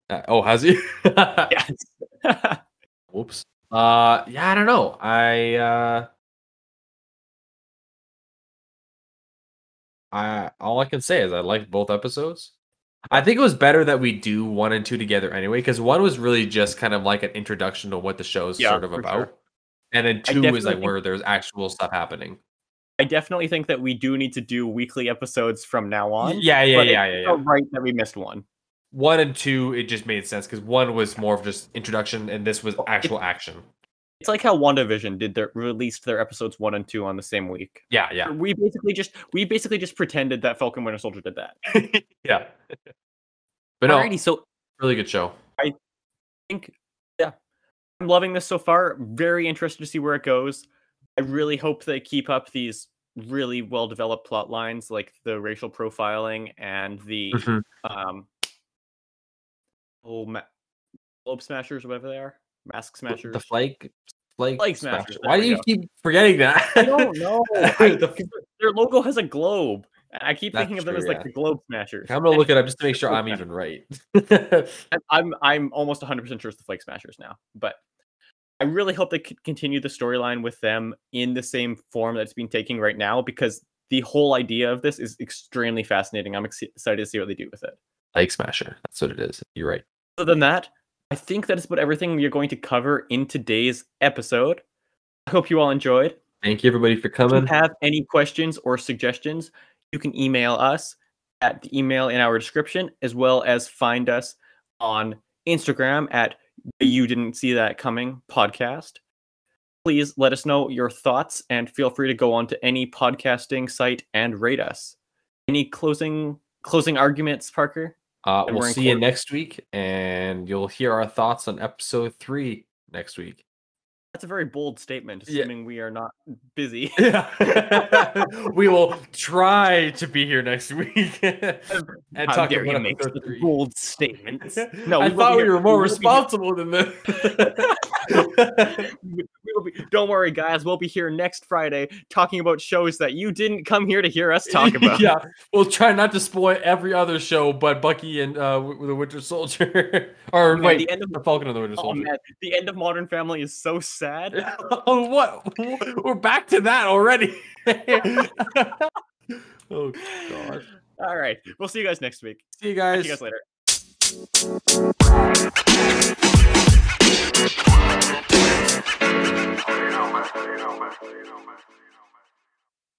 Uh, oh, has he? <laughs> Yes. <laughs> Whoops. Uh, yeah, I don't know. I uh, I all I can say is I liked both episodes. I think it was better that we do one and two together anyway, because one was really just kind of like an introduction to what the show's Yeah, sort of about, sure. and then two is like where there's actual stuff happening. I definitely think that we do need to do weekly episodes from now on. Yeah, yeah, but yeah, it's yeah, yeah. right that we missed one. One and two, it just made sense because one was more of just introduction, and this was Well, it- actual action. It's like how WandaVision did their released their episodes one and two on the same week. Yeah, yeah, We basically just we basically just pretended that Falcon Winter Soldier did that. <laughs> yeah. But no, Alrighty, so really good show. I think yeah. I'm loving this so far. Very interested to see where it goes. I really hope they keep up these really well developed plot lines like the racial profiling and the Mhm. um oh ma- globe smashers whatever they are mask Smasher. The flake, flake, Flag smash- smashers, Why do you go. keep forgetting that? i don't know <laughs> I, The their logo has a globe and i keep That's thinking of them true, as like yeah. the globe smashers I'm gonna look it up just to make <laughs> sure I'm even right. I'm I'm almost 100 percent sure it's the Flag Smashers now, but I really hope they continue the storyline with them in the same form that it's been taking right now because the whole idea of this is extremely fascinating. I'm ex- excited to see what they do with it. Flag Smasher. That's what it is. You're right. Other than that, I think that is about everything we are going to cover in today's episode. I hope you all enjoyed. Thank you everybody for coming. If you have any questions or suggestions, you can email us at the email in our description, as well as find us on Instagram at the You Didn't See That Coming podcast. Please let us know your thoughts and feel free to go on to any podcasting site and rate us. Any closing closing arguments, Parker? Uh, and we'll see you next week, and you'll hear our thoughts on episode three next week. That's a very bold statement, Yeah. assuming we are not busy. <laughs> Yeah. <laughs> we will try to be here next week <laughs> and How talk dare about you make episode such three. bold statements? No, I we thought we were more we will be here- responsible than this. we- we will be- don't worry, guys. We'll be here next Friday talking about shows that you didn't come here to hear us talk about. yeah, we'll try not to spoil every other show but Bucky and uh, the Winter Soldier. or Man, wait, the end of the Falcon and the Winter Soldier. Oh man, the end of Modern Family is so sad. <laughs> oh, what? We're back to that already. <laughs> oh god. All right. We'll see you guys next week. See you guys. See you guys later.